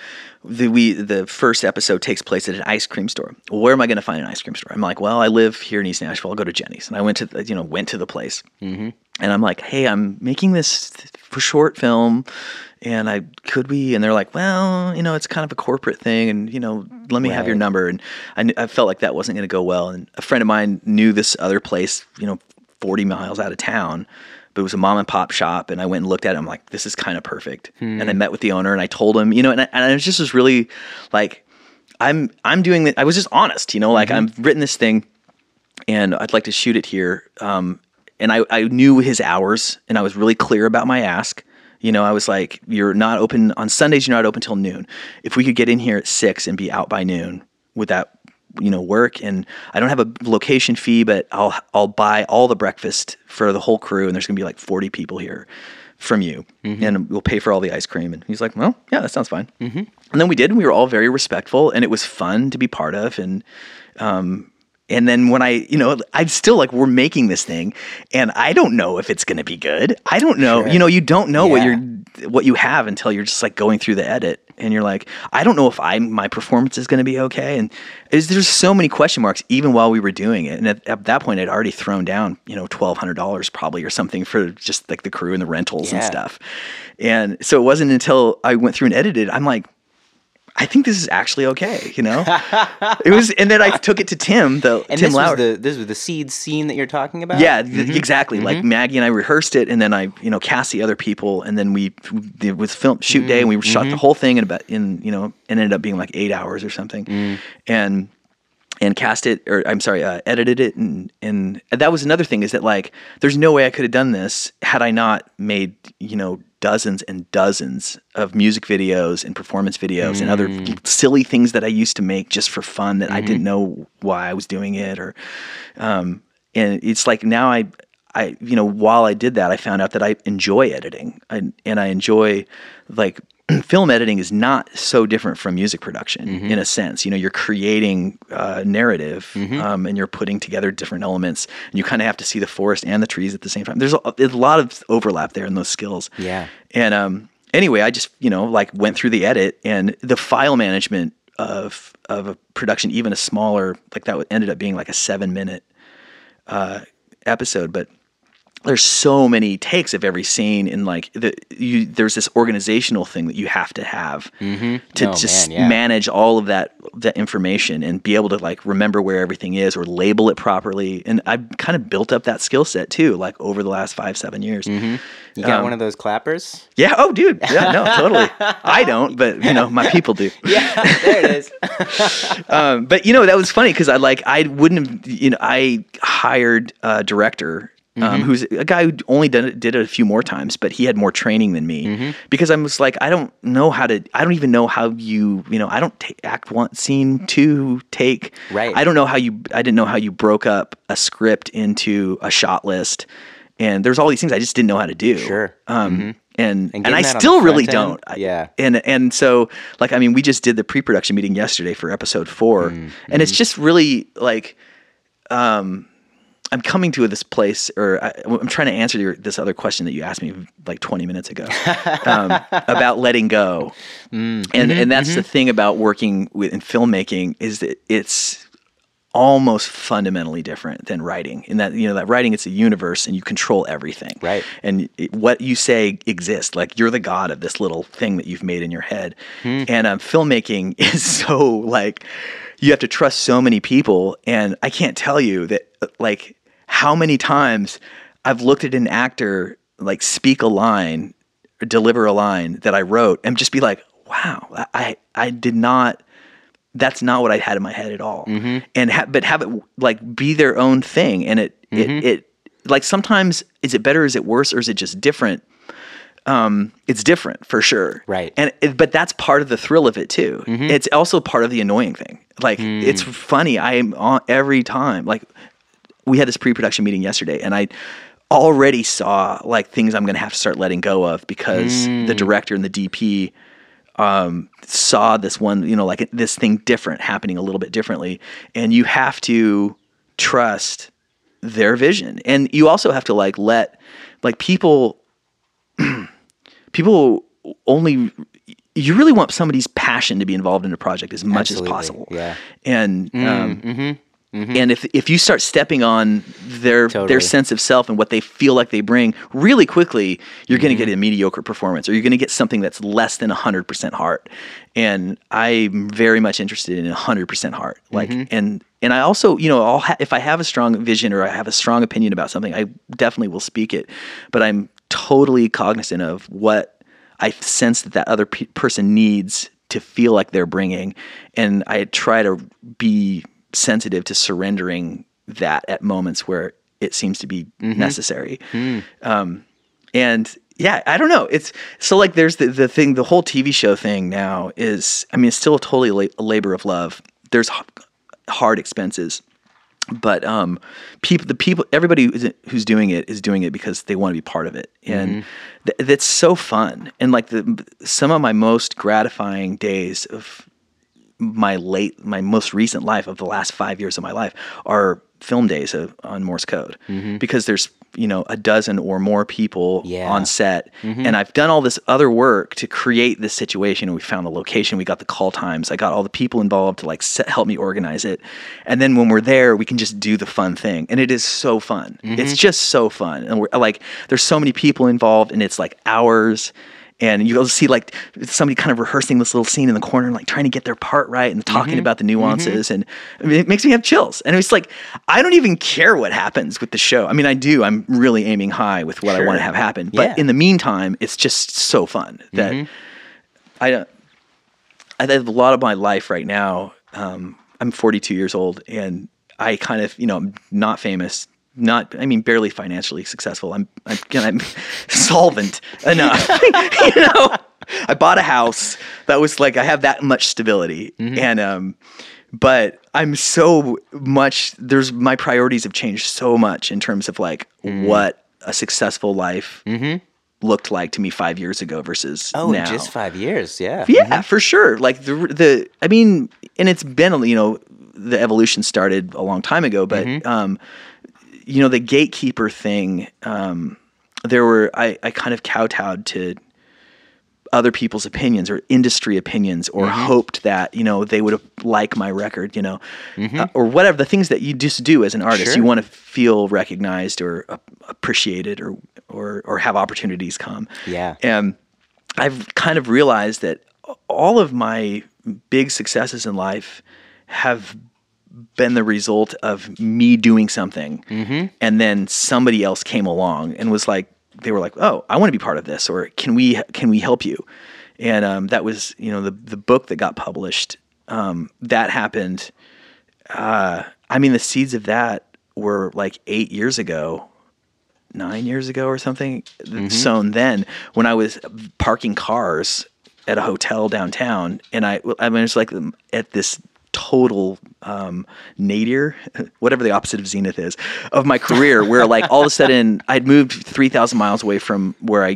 Speaker 2: the we the first episode takes place at an ice cream store. Well, where am I going to find an ice cream store? I'm like, well, I live here in East Nashville. I'll go to Jeni's, and I went to the, you know went to the place, mm-hmm. and I'm like, hey, I'm making this for short film. And I could we? And they're like, well, you know, it's kind of a corporate thing, and you know, let me have your number. And I, I felt like that wasn't going to go well. And a friend of mine knew this other place, you know, 40 miles out of town, but it was a mom and pop shop. And I went and looked at it. I'm like, this is kind of perfect. And I met with the owner and I told him, you know, and I, and I was just was really like, I'm I'm doing that. I was just honest, you know, like I've written this thing, and I'd like to shoot it here. Um, and I I knew his hours, and I was really clear about my ask. You know, I was like, you're not open on Sundays. You're not open till noon. If we could get in here at six and be out by noon, would that you know work? And I don't have a location fee, but I'll I'll buy all the breakfast for the whole crew, and there's gonna be like 40 people here from you, and we'll pay for all the ice cream. And he's like, well, yeah, that sounds fine. Mm-hmm. And then we did, and we were all very respectful, and it was fun to be part of, and um, and then when I, you know, I'm still like, we're making this thing, and I don't know if it's going to be good. I don't know. You know, you don't know what you're what you have until you're just like going through the edit and you're like i don't know if i my performance is going to be okay. And is there's so many question marks even while we were doing it. And at, at that point i'd already thrown down you know $1200 probably or something for just like the crew and the rentals and stuff. And so it wasn't until i went through and edited i'm like I think this is actually okay, you know. it was, and then I took it to Tim, the
Speaker 1: And
Speaker 2: Tim
Speaker 1: this
Speaker 2: Lauer.
Speaker 1: was the this was the seed scene that you're talking about.
Speaker 2: Yeah, th- mm-hmm. exactly. Like mm-hmm. Maggie and I rehearsed it, and then I, you know, cast the other people, and then we it was film shoot day, and we shot the mm-hmm. whole thing in about in you know, it ended up being like eight hours or something, mm. and and cast it, or I'm sorry, uh, edited it, and and that was another thing is that like there's no way I could have done this had I not made you know dozens and dozens of music videos and performance videos and other silly things that I used to make just for fun that I didn't know why I was doing it or um, and it's like now I, I, you know, while I did that, I found out that I enjoy editing, I, and I enjoy like film editing is not so different from music production in a sense. You know, you're creating uh, narrative, um, and you're putting together different elements, and you kind of have to see the forest and the trees at the same time. There's a, there's a lot of overlap there in those skills.
Speaker 1: Yeah.
Speaker 2: And um, anyway, I just you know like went through the edit and the file management of of a production, even a smaller like that ended up being like a seven minute uh, episode, but there's so many takes of every scene and like the you there's this organizational thing that you have to have to
Speaker 1: Oh,
Speaker 2: just
Speaker 1: man, yeah.
Speaker 2: manage all of that that information and be able to like remember where everything is or label it properly. And I've kind of built up that skill set too like over the last five seven years.
Speaker 1: You got
Speaker 2: Um,
Speaker 1: one of those clappers?
Speaker 2: yeah. Oh dude. Yeah no totally. I don't but you know my people do.
Speaker 1: Yeah, there it is.
Speaker 2: um, but you know that was funny because I like I wouldn't have you know I hired a director um, who's a guy who only did it, did it a few more times, but he had more training than me. Because I was like I don't know how to I don't even know how you you know I don't take act one scene two take.
Speaker 1: Right.
Speaker 2: I don't know how you I didn't know how you broke up a script into a shot list. And there's all these things I just didn't know how to do.
Speaker 1: Sure.
Speaker 2: um, and
Speaker 1: And
Speaker 2: and, I
Speaker 1: getting that on
Speaker 2: still really
Speaker 1: end,
Speaker 2: don't.
Speaker 1: Yeah.
Speaker 2: and and so like I mean we just did the pre-production meeting yesterday for episode 4
Speaker 1: Mm,
Speaker 2: and it's just really like um I'm coming to this place or I, I'm trying to answer your, this other question that you asked me like 20 minutes ago um, about letting go.
Speaker 1: Mm,
Speaker 2: and
Speaker 1: mm-hmm,
Speaker 2: and that's the thing about working with in filmmaking is that it's almost fundamentally different than writing in that you know that writing it's a universe and you control everything.
Speaker 1: Right.
Speaker 2: and it, what you say exists like you're the god of this little thing that you've made in your head.
Speaker 1: Hmm.
Speaker 2: and um, filmmaking is so like you have to trust so many people and i can't tell you that like how many times i've looked at an actor like speak a line or deliver a line that i wrote and just be like wow i i did not that's not what I had in my head at all. Mm-hmm. And ha- but have it like be their own thing, and it it mm-hmm. it like sometimes is it better, is it worse, or is it just different? Um, it's different for sure,
Speaker 1: Right.
Speaker 2: And it, but that's part of the thrill of it too. Mm-hmm. It's also part of the annoying thing. Like it's mm. funny. I am on every time. Like we had this pre-production meeting yesterday, and I already saw like things I'm going to have to start letting go of because the director and the DP um, saw this one, you know, like this thing different happening a little bit differently, and you have to trust their vision, and you also have to like let like people people only you really want somebody's passion to be involved in a project as much
Speaker 1: Absolutely,
Speaker 2: as possible.
Speaker 1: yeah.
Speaker 2: And um, and if if you start stepping on their
Speaker 1: Totally.
Speaker 2: their sense of self and what they feel like they bring, really quickly you're going to
Speaker 1: Mm-hmm.
Speaker 2: get a mediocre performance, or you're going to get something that's less than hundred percent heart. And I'm very much interested in hundred percent heart. Like
Speaker 1: Mm-hmm.
Speaker 2: and and I also, you know, I'll ha- if I have a strong vision or I have a strong opinion about something, I definitely will speak it. But I'm totally cognizant of what I sense that that other pe- person needs to feel like they're bringing, and I try to be sensitive to surrendering that at moments where it seems to be necessary. Um, and yeah, I don't know. It's so like there's the the thing. The whole TV show thing now is. I mean, it's still totally la- a labor of love. There's h- hard expenses but um, people, the people, everybody who's, who's doing it is doing it because they want to be part of it, and th- that's so fun. And like the some of my most gratifying days of my late, my most recent life of the last five years of my life are film days of, on Morse code. Mm-hmm. Because there's you know a dozen or more people
Speaker 1: Yeah.
Speaker 2: on set, mm-hmm. and I've done all this other work to create this situation. We found the location, we got the call times, I got all the people involved to like set, help me organize it, and then when we're there, we can just do the fun thing, and it is so fun. It's mm-hmm. just so fun, and we're like, there's so many people involved, and it's like hours and you'll see like somebody kind of rehearsing this little scene in the corner, and, like trying to get their part right and talking mm-hmm. about the nuances, mm-hmm. and I mean, it makes me have chills. And it's like I don't even care what happens with the show. I mean, I do. I'm really aiming high with what I want to have happen, but
Speaker 1: Yeah.
Speaker 2: in the meantime, it's just so fun that mm-hmm. I don't. I have a lot of my life right now. Um, I'm 42 years old, and I kind of, you know, I'm not famous, not, I mean, barely financially successful. I'm, I'm, I'm solvent enough. you know, I bought a house that was like I have that much stability, mm-hmm. and um, but I'm so much. There's my priorities have changed so much in terms of like mm-hmm. what a successful life mm-hmm. looked like to me five years ago versus
Speaker 1: Oh,
Speaker 2: now.
Speaker 1: just five years. Yeah.
Speaker 2: Yeah, for sure. Like the the I mean, and it's been you know the evolution started a long time ago, but um, you know the gatekeeper thing. Um, there were I I kind of kowtowed to other people's opinions or industry opinions or hoped that you know they would like my record you know uh, or whatever the things that you just do as an artist
Speaker 1: Sure.
Speaker 2: you want to feel recognized or uh, appreciated or or or have opportunities come
Speaker 1: Yeah.
Speaker 2: and I've kind of realized that all of my big successes in life have been the result of me doing something. And then somebody else came along and was like, they were like, "Oh, I want to be part of this," or "Can we can we help you?" And um, that was you know the the book that got published. Um, that happened. Uh, I mean, the seeds of that were like eight years ago, nine years ago or something sown then when I was parking cars at a hotel downtown and I I mean it's like at this total um, nadir, whatever the opposite of zenith is, of my career, where like all of a sudden I'd moved three thousand miles away from where I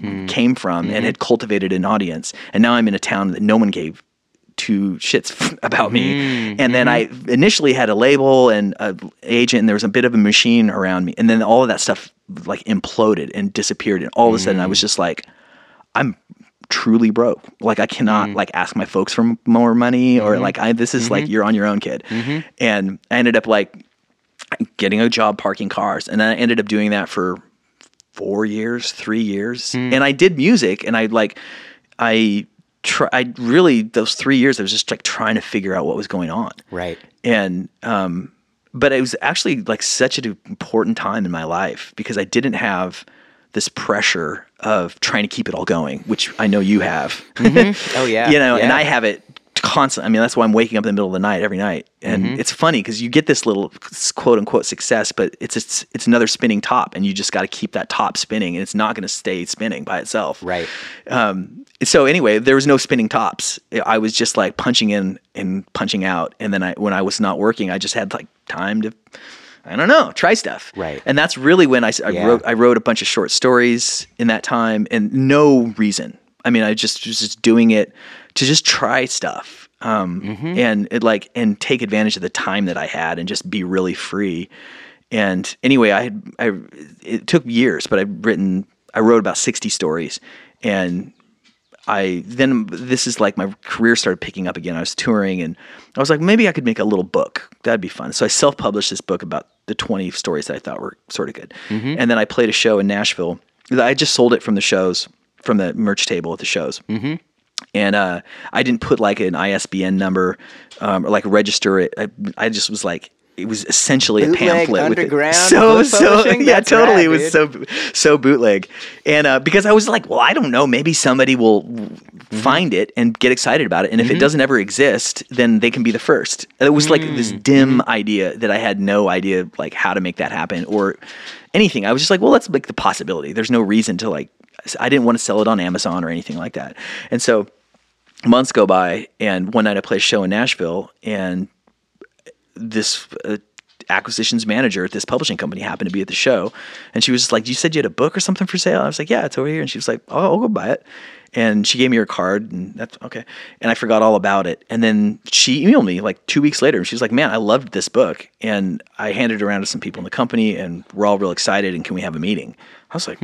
Speaker 2: hmm. came from and mm-hmm. had cultivated an audience, and now I'm in a town that no one gave two shits about me. Hmm. And then mm-hmm. I initially had a label and an agent, and there was a bit of a machine around me, and then all of that stuff like imploded and disappeared, and all of a sudden I was hmm. just like, I'm truly broke. Like I cannot mm-hmm. like ask my folks for more money or mm-hmm. like I this is like mm-hmm. you're on your own kid. And I ended up like getting a job parking cars and then I ended up doing that for 4 years, 3 years. Mm. And I did music and I like I try I really those 3 years I was just like trying to figure out what was going on
Speaker 1: Right.
Speaker 2: and um but it was actually like such an important time in my life because I didn't have this pressure of trying to keep it all going, which I know you have.
Speaker 1: Oh yeah.
Speaker 2: you know, and I have it constant. I mean, that's why I'm waking up in the middle of the night every night, and
Speaker 1: Mm-hmm.
Speaker 2: it's funny because you get this little quote unquote success, but it's it's, it's another spinning top, and you just got to keep that top spinning, and it's not going to stay spinning by itself.
Speaker 1: Right.
Speaker 2: Um, so anyway, there was no spinning tops. I was just like punching in and punching out, and then I, when I was not working, I just had like time to, I don't know, try stuff.
Speaker 1: Right.
Speaker 2: And that's really when I, I
Speaker 1: Yeah.
Speaker 2: wrote I wrote a bunch of short stories in that time, and no reason. I mean, I just was just doing it to just try stuff, um,
Speaker 1: Mm-hmm.
Speaker 2: and it like and take advantage of the time that I had, and just be really free. And anyway, I had I it took years, but I've written I wrote about sixty stories, and I then this is like my career started picking up again. I was touring and I was like, maybe I could make a little book. That'd be fun. So I self published this book about the 20 stories that I thought were sort of good. And then I played a show in Nashville. I just sold it from the shows, from the merch table at the shows. And uh, I didn't put like an ISBN number um, or like register it. I, I just was like, it was essentially a
Speaker 1: Bootleg
Speaker 2: pamphlet with it.
Speaker 1: underground
Speaker 2: so so yeah
Speaker 1: That's
Speaker 2: totally
Speaker 1: rad,
Speaker 2: it was
Speaker 1: dude.
Speaker 2: so so bootleg and uh, because i was like well i don't know maybe somebody will
Speaker 1: Mm-hmm.
Speaker 2: find it and get excited about it and if it doesn't ever exist then they can be the first And it was like this
Speaker 1: Mm-hmm.
Speaker 2: dim idea that i had no idea like how to make that happen or anything i was just like well let's make the possibility there's no reason to like i didn't want to sell it on amazon or anything like that and so months go by and one night i play a show in nashville and this uh, acquisitions manager at this publishing company happened to be at the show, and she was just like, "You said you had a book or something for sale." I was like, "Yeah, it's over here," and she was like, "Oh, I'll go buy it." And she gave me her card, and that's okay. And I forgot all about it. And then she emailed me like two weeks later, and she was like, "Man, I loved this book," and I handed it around to some people in the company, and we're all real excited. And can we have a meeting? I was like,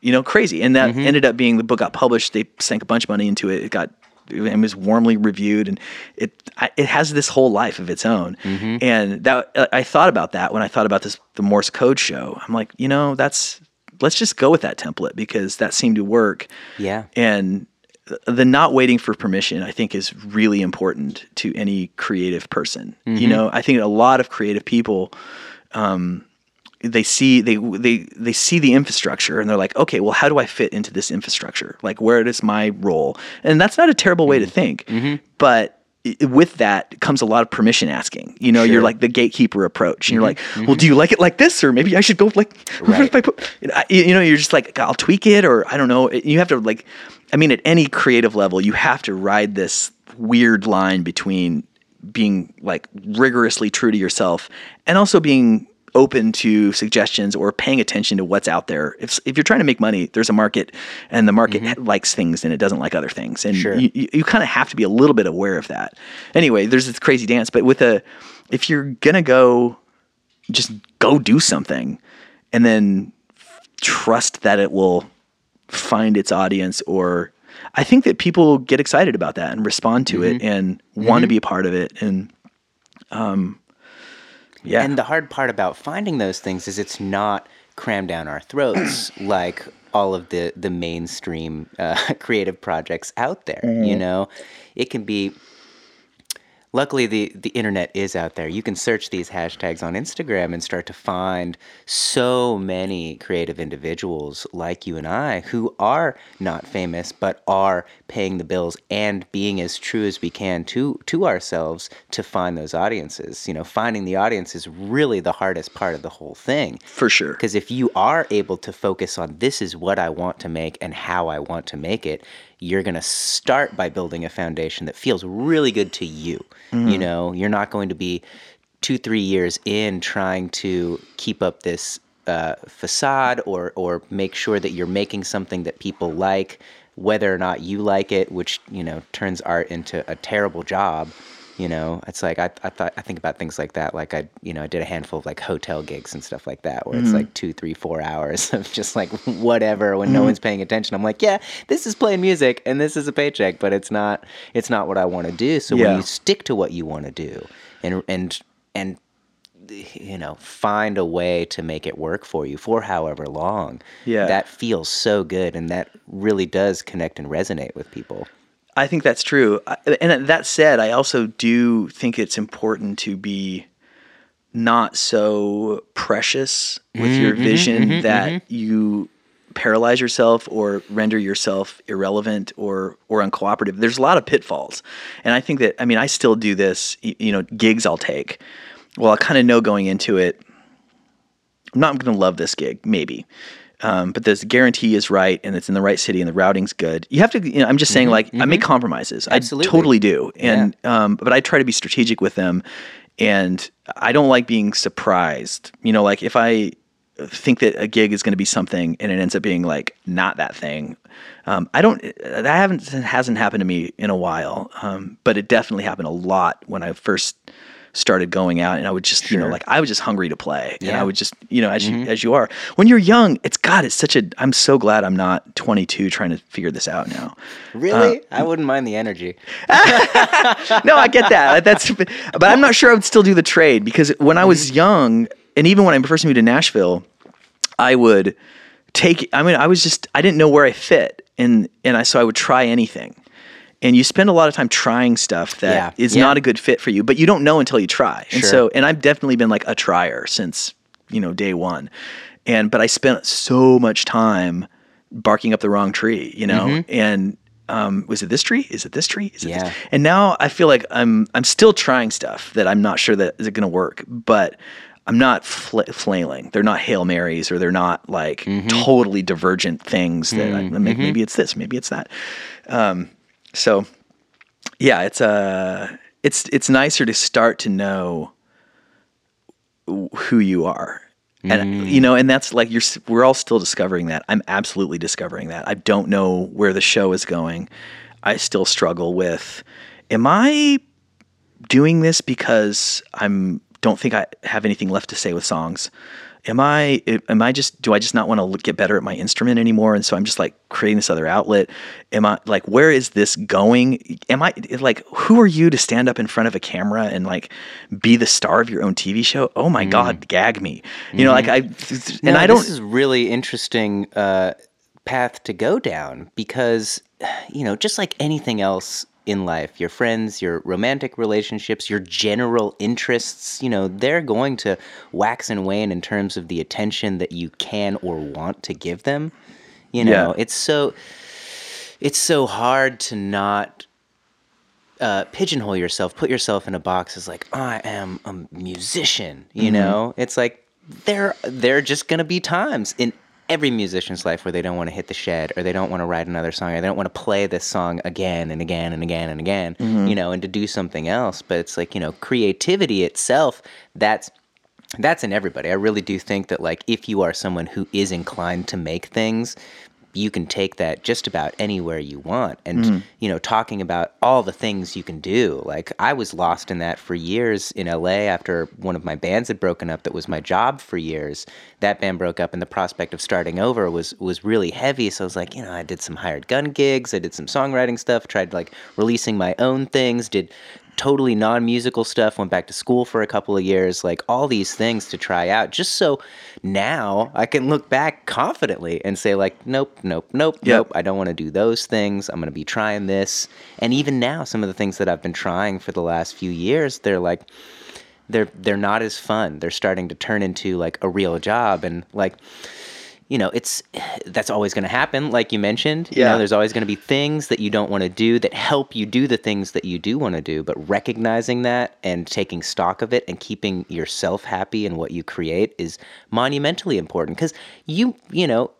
Speaker 2: you know, crazy. And that ended up being the book got published. They sank a bunch of money into it. It got and was warmly reviewed, and it it has this whole life of its own. Mm-hmm. And that uh, I thought about that when I thought about this the Morse code show. I'm like, you know, that's let's just go with that template because that seemed to work.
Speaker 1: Yeah.
Speaker 2: And the not waiting for permission, I think, is really important to any creative person. You mm-hmm. know, I think a lot of creative people um, they see they they they see the infrastructure and they're like, okay, well, how do I fit into this infrastructure? Like, where is my role? And that's not a terrible way to mm-hmm. think, mm-hmm. but with that comes a lot of permission asking. You know, you're like the gatekeeper approach, and you're like, mm-hmm. well, do you like it like this, or maybe I should go like, I put- you know, I- you know, you're just like, I'll tweak it, or I don't know. You have to like, I mean, at any creative level, you have to ride this weird line between being like rigorously true to yourself and also being open to suggestions or paying attention to what's out there. If if you're trying to make money, there's a market, and the market mm-hmm. likes things and it doesn't like other things, and
Speaker 1: Sure.
Speaker 2: you, you, you kind of have to be a little bit aware of that. Anyway, there's this crazy dance, but with a if you're gonna go, just go do something, and then trust that it will find its audience or I think that people get excited about that and respond to it mm-hmm. and want to mm-hmm. be a part of it and um yeah
Speaker 1: And the hard part about finding those things is it's not crammed down our throats like all of the the mainstream uh, creative projects out there. You know, it can be. Luckily, the, the internet is out there. You can search these hashtags on Instagram and start to find so many creative individuals like you and I who are not famous but are paying the bills and being as true as we can to to ourselves to find those audiences. You know, finding the audience is really the hardest part of the whole thing.
Speaker 2: for sure
Speaker 1: Because if you are able to focus on this is what I want to make and how I want to make it, you're going to start by building a foundation that feels really good to you. You know, you're not going to be two, three years in trying to keep up this uh, facade or, or make sure that you're making something that people like, whether or not you like it, which, you know, turns art into a terrible job. You know, it's like I, I thought I think about things like that. Like I, you know, I did a handful of like hotel gigs and stuff like that, where it's mm-hmm. like two, three, four hours of just like whatever when no mm-hmm. one's paying attention. I'm like, yeah, this is playing music and this is a paycheck, but it's not, it's not what I want to do. So
Speaker 2: Yeah.
Speaker 1: when you stick to what you want to do, and and and you know, find a way to make it work for you for however long.
Speaker 2: Yeah.
Speaker 1: that feels so good, and that really does connect and resonate with people.
Speaker 2: I think that's true. And that said, I also do think it's important to be not so precious with mm-hmm, your mm-hmm, vision mm-hmm, that you paralyze yourself or render yourself irrelevant or or uncooperative. There's a lot of pitfalls. And I think that I mean I still do this, you know, gigs I'll take. Well, I kind of know going into it I'm not going to love this gig, maybe. Um, but this guarantee is right and it's in the right city and the routing's good. You have to, you know, I'm just saying, like, I make compromises.
Speaker 1: Absolutely.
Speaker 2: I totally do. And, um, but I try to be strategic with them. And I don't like being surprised. You know, like if I think that a gig is going to be something and it ends up being like not that thing, um, I don't, that haven't, hasn't happened to me in a while. Um, but it definitely happened a lot when I first started going out and I would just, you know, like I was just hungry to play and
Speaker 1: Yeah.
Speaker 2: I would just, you know, as you, mm-hmm. as you are, when you're young, it's God, it's such a, I'm so glad I'm not 22 trying to figure this out now.
Speaker 1: Really, uh, I wouldn't mind the energy.
Speaker 2: no, I get that. That's, but I'm not sure I would still do the trade because when I was mm-hmm. young, and even when I first moved to Nashville, I would take. I mean, I was just I didn't know where I fit, and and I so I would try anything. And you spend a lot of time trying stuff that is
Speaker 1: Yeah. Yeah.
Speaker 2: not a good fit for you, but you don't know until you try. And
Speaker 1: Sure.
Speaker 2: so, and I've definitely been like a trier since you know day one. And but I spent so much time barking up the wrong tree, you know, and um, was it this tree? Is it this tree? Is it
Speaker 1: Yeah.
Speaker 2: this? And now I feel like I'm I'm still trying stuff that I'm not sure that is it going to work, but I'm not fl- flailing. They're not hail marys, or they're not like totally divergent things that I, maybe, maybe it's this, maybe it's that. Um, so yeah, it's uh, it's it's nicer to start to know who you are. And you know, and that's like you're. We're all still discovering that. I'm absolutely discovering that. I don't know where the show is going. I still struggle with. Am I doing this because I'm don't think I have anything left to say with songs? Am I am I just do I just not want to get better at my instrument anymore and so I'm just like creating this other outlet? Am I like where is this going? Am I like who are you to stand up in front of a camera and like be the star of your own TV show? Oh my god, gag me. You know like I and
Speaker 1: Mm-hmm. No,
Speaker 2: I don't
Speaker 1: This is really interesting uh, path to go down because, you know, just like anything else in life, your friends, your romantic relationships, your general interests, you know, they're going to wax and wane in terms of the attention that you can or want to give them. You know,
Speaker 2: Yeah.
Speaker 1: it's so it's so hard to not uh, pigeonhole yourself, put yourself in a box as like I am a musician. You
Speaker 2: Mm-hmm.
Speaker 1: know, it's like there there are just gonna be times in every musician's life where they don't want to hit the shed or they don't want to write another song or they don't want to play this song again and again and again and again.
Speaker 2: Mm-hmm.
Speaker 1: You know, and to do something else. But it's like you know, creativity itself. That's that's in everybody. I really do think that like if you are someone who is inclined to make things, you can take that just about anywhere you want. And mm. you know, talking about all the things you can do. Like I was lost in that for years in LA after one of my bands had broken up that was my job for years. That band broke up and the prospect of starting over was was really heavy. So I was like, you know, I did some hired gun gigs, I did some songwriting stuff, tried like releasing my own things, did totally non-musical stuff went back to school for a couple of years like all these things to try out just so now i can look back confidently and say like nope nope nope
Speaker 2: Yep.
Speaker 1: nope i don't want to do those things i'm going to be trying this and even now some of the things that i've been trying for the last few years they're like they're they're not as fun they're starting to turn into like a real job and like you know it's that's always going to happen like you mentioned you
Speaker 2: Yeah.
Speaker 1: know there's always going to be things that you don't want to do that help you do the things that you do want to do but recognizing that and taking stock of it and keeping yourself happy in what you create is monumentally important because you you know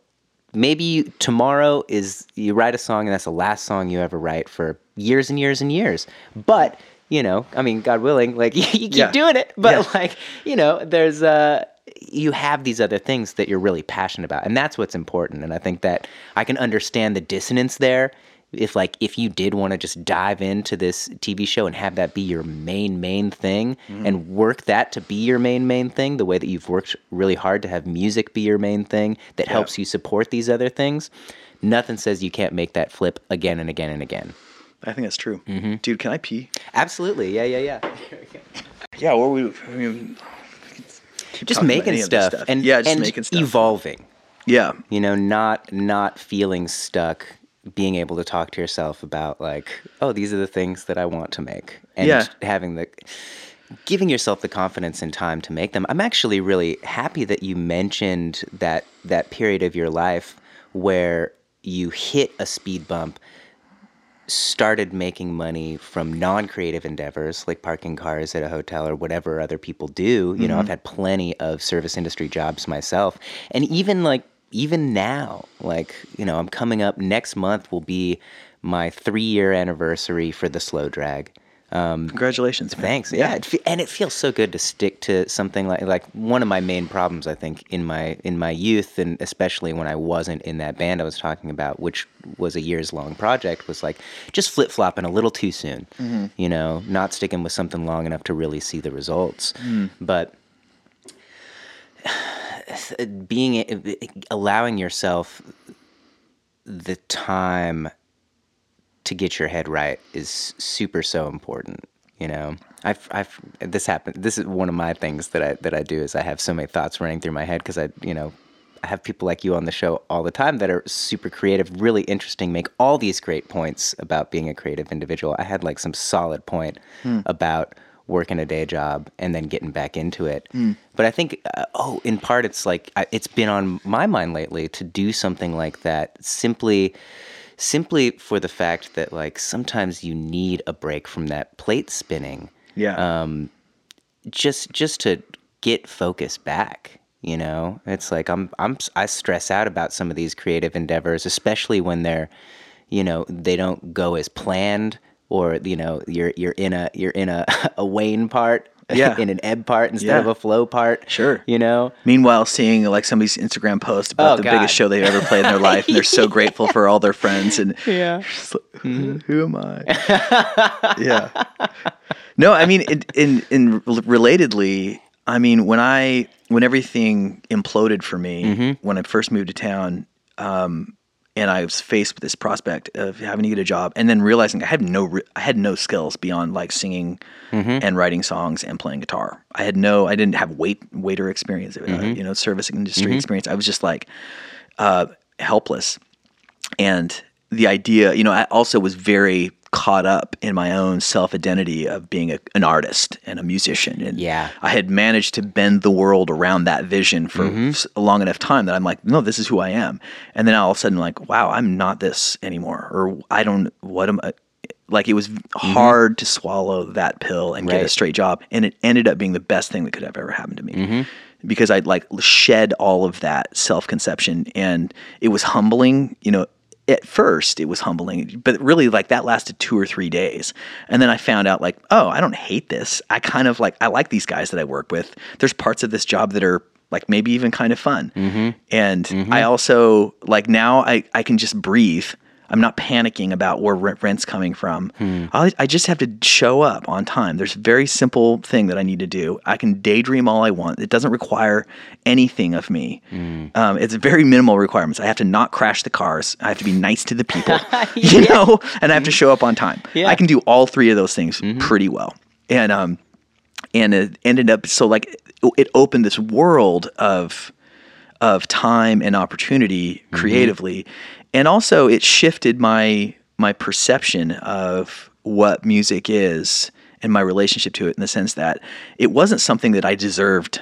Speaker 1: maybe you, tomorrow is you write a song and that's the last song you ever write for years and years and years but you know i mean god willing like you, keep
Speaker 2: Yeah.
Speaker 1: doing it but
Speaker 2: Yeah.
Speaker 1: like you know there's uh you have these other things that you're really passionate about and that's what's important and i think that i can understand the dissonance there if like if you did want to just dive into this tv show and have that be your main main thing and work that to be your main main thing the way that you've worked really hard to have music be your main thing that helps you support these other things nothing says you can't make that flip again and again and again
Speaker 2: I think that's true.
Speaker 1: Mm-hmm.
Speaker 2: Dude, can I pee?
Speaker 1: absolutely yeah yeah yeah
Speaker 2: Yeah, what we I mean, keep
Speaker 1: just making
Speaker 2: this
Speaker 1: stuff, and
Speaker 2: yeah, just
Speaker 1: and
Speaker 2: making stuff.
Speaker 1: evolving
Speaker 2: yeah.
Speaker 1: you know not not feeling stuck being able to talk to yourself about like oh these are the things that i want to make and
Speaker 2: Yeah.
Speaker 1: having the giving yourself the confidence and time to make them i'm actually really happy that you mentioned that that period of your life where you hit a speed bump started making money from non-creative endeavors like parking cars at a hotel or whatever other people do you know i've mm-hmm. had plenty of service industry jobs myself. And even like even now like you know i'm coming up next month will be my three year anniversary for the slow drag Um,
Speaker 2: Congratulations, man.
Speaker 1: Thanks. Yeah, it fe- and it feels so good to stick to something like like one of my main problems I think in my in my youth and especially when I wasn't in that band I was talking about, which was a years long project, was like just flip flopping a little too soon. Mm-hmm. You know, not sticking with something long enough to really see the results. Mm. But being allowing yourself the time to get your head right is super so important. You know, I've, I've this happened. This is one of my things that I that I do is I have so many thoughts running through my head because I, you know, I have people like you on the show all the time that are super creative, really interesting, make all these great points about being a creative individual. I had like some solid point about working a day job and then getting back into it. But I think, uh, oh, in part, it's like I, it's been on my mind lately to do something like that simply simply for the fact that like sometimes you need a break from that plate spinning
Speaker 2: Yeah.
Speaker 1: um, just just to get focus back you know it's like i'm i'm i stress out about some of these creative endeavors especially when they're you know they don't go as planned or you know you're you're in a you're in a, a wane part
Speaker 2: Yeah.
Speaker 1: in an ebb part instead
Speaker 2: Yeah.
Speaker 1: of a flow part.
Speaker 2: Sure.
Speaker 1: You know?
Speaker 2: Meanwhile, seeing like somebody's Instagram post about
Speaker 1: Oh,
Speaker 2: the
Speaker 1: God.
Speaker 2: biggest show they've ever played in their life, and they're so grateful for all their friends, and
Speaker 1: Yeah.
Speaker 2: like, who, who am I? yeah. No, I mean, in, in in relatedly, I mean, when I when everything imploded for me
Speaker 1: Mm-hmm.
Speaker 2: when I first moved to town, um, and I was faced with this prospect of having to get a job, and then realizing I had no re- I had no skills beyond like singing
Speaker 1: Mm-hmm.
Speaker 2: and writing songs and playing guitar. I had no, I didn't have wait waiter experience, uh,
Speaker 1: Mm-hmm.
Speaker 2: you know, service industry experience. I was just like uh, helpless and the idea you know i also was very caught up in my own self identity of being a, an artist and a musician and
Speaker 1: Yeah.
Speaker 2: i had managed to bend the world around that vision for
Speaker 1: Mm-hmm.
Speaker 2: s- a long enough time that i'm like no this is who i am and then all of a sudden like wow i'm not this anymore or i don't what am i like it was hard to swallow that pill and get a
Speaker 1: Mm-hmm.
Speaker 2: Straight job and it ended up being the best thing that could have ever happened to me
Speaker 1: Mm-hmm.
Speaker 2: because I'd like shed all of that self conception and it was humbling, you know. At first, it was humbling, but really, like that lasted two or three days, and then I found out, like, oh, I don't hate this. I kind of like I like these guys that I work with. There's parts of this job that are like maybe even kind of fun, mm-hmm. and mm-hmm. I also like now I I can just breathe. I'm not panicking about where rent, rent's coming from. I, I just have to show up on time. There's a very simple thing that I need to do. I can daydream all I want. It doesn't require anything of me. Um, it's very minimal requirements. I have to not crash the cars. I have to be nice to the people, you know, and I have to show up on time.
Speaker 1: Yeah.
Speaker 2: I can do all three of those things pretty well. And um, and it ended up so like it opened this world of of time and opportunity creatively and also it shifted my my perception of what music is and my relationship to it in the sense that it wasn't something that I deserved.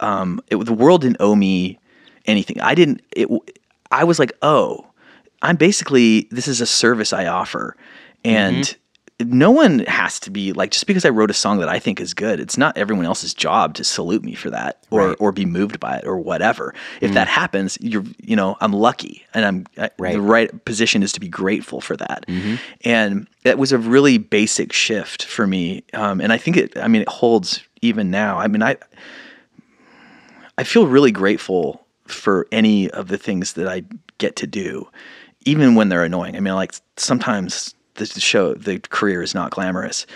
Speaker 2: Um it, the world didn't owe me anything. I didn't it I was like oh I'm basically this is a service I offer. And no one has to be like just because I wrote a song that I think is good. It's not everyone else's job to salute me for that or
Speaker 1: Right.
Speaker 2: or be moved by it or whatever. If that happens, you're you know I'm lucky and I'm I,
Speaker 1: Right.
Speaker 2: the right position is to be grateful for that. And that was a really basic shift for me. Um, and I think it. I mean, it holds even now. I mean, I I feel really grateful for any of the things that I get to do, even when they're annoying. I mean, like sometimes the show, the career is not glamorous,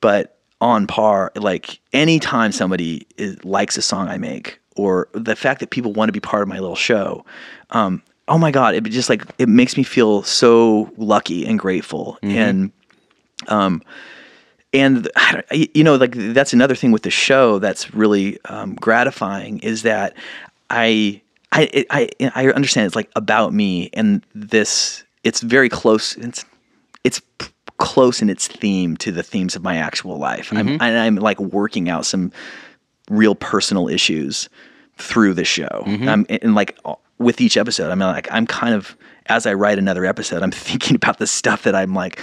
Speaker 2: but on par, like anytime somebody is, likes a song I make, or the fact that people want to be part of my little show, um, oh my god, it just like it makes me feel so lucky and grateful, and um, and you know like that's another thing with the show that's really um, gratifying is that I I I I understand it's like about me and this it's very close it's it's p- close in its theme to the themes of my actual life. I'm and I'm like working out some real personal issues through the show. Um, and, and like with each episode I'm like I'm kind of as I write another episode I'm thinking about the stuff that I'm like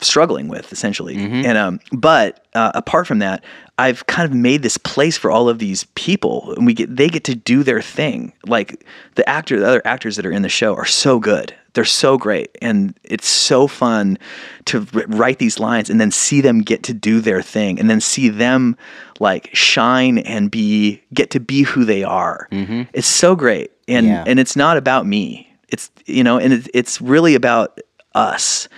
Speaker 2: struggling with essentially. And um but uh, apart from that i've kind of made this place for all of these people and we get they get to do their thing. Like the actor the other actors that are in the show are so good. They're so great. And it's so fun to write these lines and then see them get to do their thing and then see them like shine and be get to be who they are. It's so great. And
Speaker 1: Yeah.
Speaker 2: and it's not about me. It's you know and it, it's really about us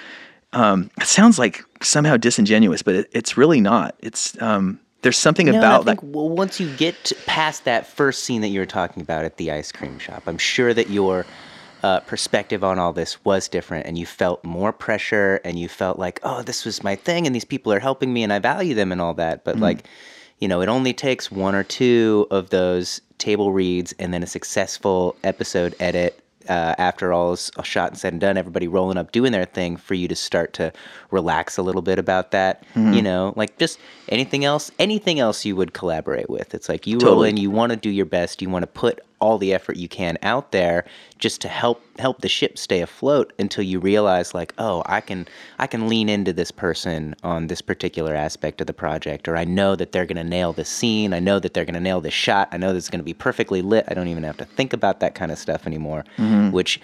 Speaker 2: um, it sounds like somehow disingenuous, but it, it's really not. It's um, there's something
Speaker 1: No,
Speaker 2: about like
Speaker 1: well, once you get past that first scene that you were talking about at the ice cream shop, I'm sure that your uh, perspective on all this was different, and you felt more pressure, and you felt like, oh, this was my thing, and these people are helping me, and I value them, and all that. But like, you know, it only takes one or two of those table reads, and then a successful episode edit. Uh, after all is shot and said and done, everybody rolling up doing their thing for you to start to relax a little bit about that. You know, like just anything else, anything else you would collaborate with. It's like you roll
Speaker 2: Totally.
Speaker 1: in, you want to do your best, you want to put all the effort you can out there just to help help the ship stay afloat until you realize like, oh, I can I can lean into this person on this particular aspect of the project, or I know that they're gonna nail this scene, I know that they're gonna nail this shot, I know that it's gonna be perfectly lit. I don't even have to think about that kind of stuff anymore, mm-hmm. which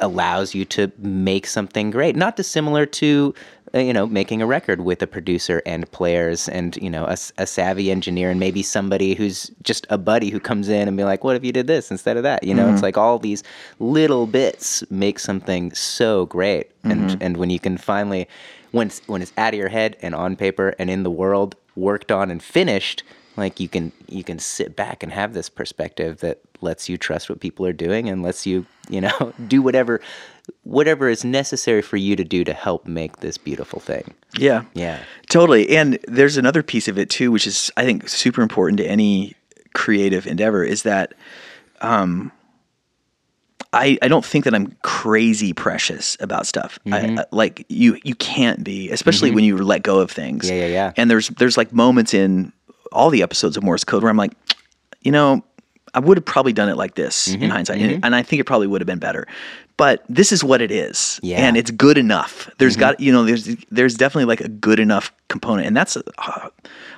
Speaker 1: allows you to make something great. Not dissimilar to Uh, you know, making a record with a producer and players and, you know, a savvy engineer and maybe somebody who's just a buddy who comes in and be like, what if you did this instead of that? You know, it's mm-hmm. like all these little bits make something so great. And, mm-hmm. and when you can finally, when it's, when it's out of your head and on paper and in the world, worked on and finished, like you can you can sit back and have this perspective that lets you trust what people are doing and lets you you know do whatever whatever is necessary for you to do to help make this beautiful thing
Speaker 2: Yeah.
Speaker 1: yeah
Speaker 2: Totally. And there's another piece of it too, which is I think super important to any creative endeavor is that um I, I don't think that I'm crazy precious about stuff.
Speaker 1: Mm-hmm.
Speaker 2: I, I- like you you can't be, especially when you let go of things.
Speaker 1: Yeah, yeah, yeah.
Speaker 2: And there's there's like moments in all the episodes of Morse Code where I'm like, you know, I would have probably done it like this
Speaker 1: Mm-hmm,
Speaker 2: in hindsight, and, and I think it probably would have been better. But this is what it is,
Speaker 1: Yeah. Mm-hmm.
Speaker 2: and it's good enough. There's got you know, there's there's definitely like a good enough component, and that's uh,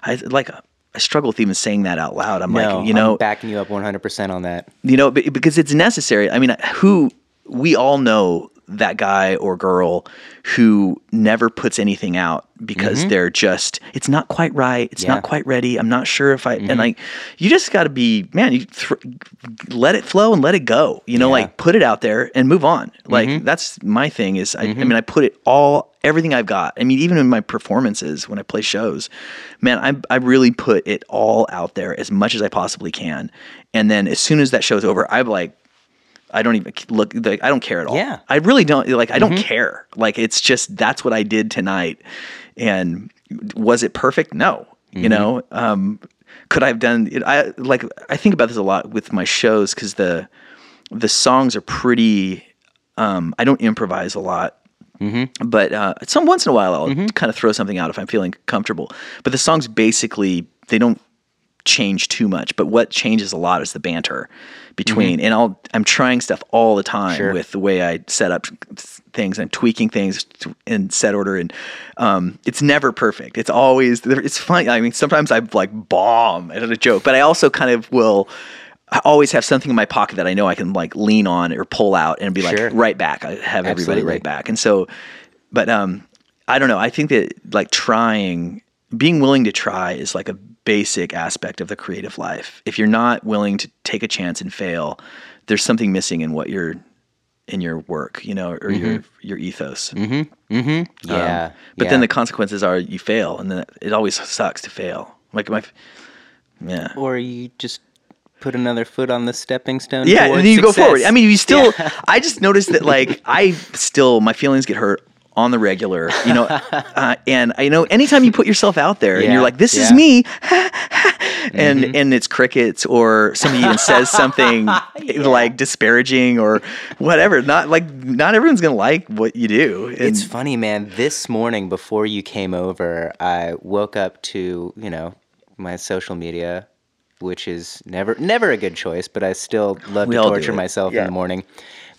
Speaker 2: I like I struggle with even saying that out loud. I'm
Speaker 1: no
Speaker 2: like, you know,
Speaker 1: I'm backing you up 100% on that
Speaker 2: you know, because it's necessary. I mean, who we all know that guy or girl who never puts anything out because they're just it's not quite right, it's
Speaker 1: Mm-hmm. Yeah. Mm-hmm.
Speaker 2: not quite ready. I'm not sure if I and like you just got to be man, you thr let it flow and let it go. You know,
Speaker 1: Yeah. Mm-hmm.
Speaker 2: like put it out there and move on. Like that's my thing is I, I mean I put it all everything I've got. I mean even in my performances when I play shows, man, I I really put it all out there as much as I possibly can. And then as soon as that show's over, I'm like I don't even look like I don't care at all.
Speaker 1: Yeah.
Speaker 2: I really don't like I don't care. Like it's just that's what I did tonight. And was it perfect? No. You know, um could I have done it I like I think about this a lot with my shows cuz the the songs are pretty um I don't improvise a lot. But uh, some once in a while, I'll kind of throw something out if I'm feeling comfortable. But the songs basically they don't change too much. But what changes a lot is the banter between. And I'll I'm trying stuff all the time
Speaker 1: Sure.
Speaker 2: with the way I set up things. I'm tweaking things in set order, and um, it's never perfect. It's always it's funny. I mean, sometimes I like bomb at a joke, but I also kind of will. I always have something in my pocket that I know I can like lean on or pull out and be like
Speaker 1: Sure.
Speaker 2: right back. I have everybody
Speaker 1: Absolutely.
Speaker 2: right back. And so, but um, I don't know. I think that like trying, being willing to try is like a basic aspect of the creative life. If you're not willing to take a chance and fail, there's something missing in what you're in your work, you know, or your mm-hmm. your ethos. Mm-hmm. Mm-hmm.
Speaker 1: Um, yeah
Speaker 2: Um, but
Speaker 1: yeah.
Speaker 2: then the consequences are you fail, and then it always sucks to fail. Like my, yeah.
Speaker 1: or you just put another foot on the stepping stone
Speaker 2: Yeah, and then you go forward. I mean, you still. I just noticed that, like, I still my feelings get hurt on the regular, you know, uh, and I know anytime you put yourself out there and you're like, "This is me," and and it's crickets or somebody even says something like disparaging or whatever. Not like not everyone's gonna like what you do. And
Speaker 1: It's funny, man. This morning before you came over, I woke up to, you know, my social media, which is never never a good choice, but I still love
Speaker 2: We
Speaker 1: to torture myself in the morning.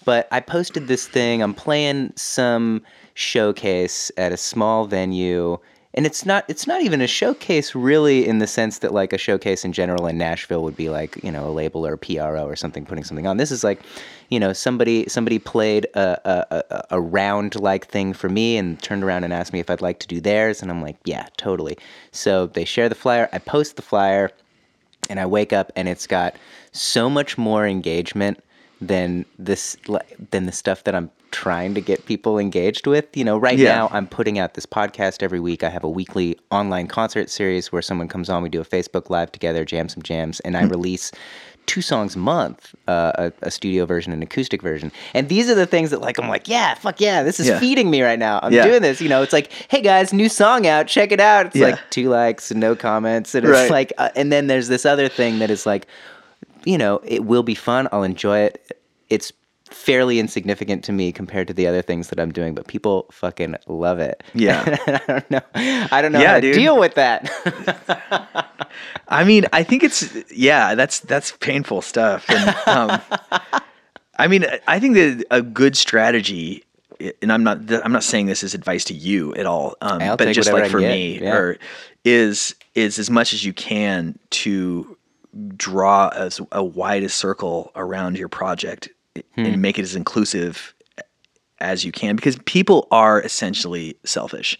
Speaker 1: But I posted this thing. I'm playing some showcase at a small venue. And it's not it's not even a showcase really in the sense that like a showcase in general in Nashville would be like, you know, a label or a PRO or something putting something on. This is like, you know, somebody somebody played a a, a, a round like thing for me and turned around and asked me if I'd like to do theirs and I'm like, yeah, totally. So they share the flyer, I post the flyer, and I wake up and it's got so much more engagement than this than the stuff that I'm trying to get people engaged with. You know, right
Speaker 2: Yeah.
Speaker 1: now I'm putting out this podcast every week. I have a weekly online concert series where someone comes on, we do a Facebook live together, jam some jams, and I release two songs a month, uh, a, a studio version and acoustic version. And these are the things that like I'm like, yeah, fuck yeah, this is
Speaker 2: Yeah.
Speaker 1: feeding me right now. I'm
Speaker 2: Yeah.
Speaker 1: doing this. You know, it's like, hey guys, new song out, check it out. It's like two likes and no comments, and it's
Speaker 2: Right.
Speaker 1: like, uh, and then there's this other thing that is like, you know, it will be fun. I'll enjoy it. It's fairly insignificant to me compared to the other things that I'm doing, but people fucking love it.
Speaker 2: Yeah.
Speaker 1: I don't know. I don't know
Speaker 2: Yeah,
Speaker 1: how to
Speaker 2: dude.
Speaker 1: deal with that.
Speaker 2: I mean, I think it's yeah, that's that's painful stuff. And um, I mean, I think that a good strategy, and I'm not I'm not saying this as advice to you at all, um, but just like for me,
Speaker 1: yeah.
Speaker 2: or is is as much as you can to draw as a widest circle around your project
Speaker 1: Hmm.
Speaker 2: and make it as inclusive as you can because people are essentially selfish,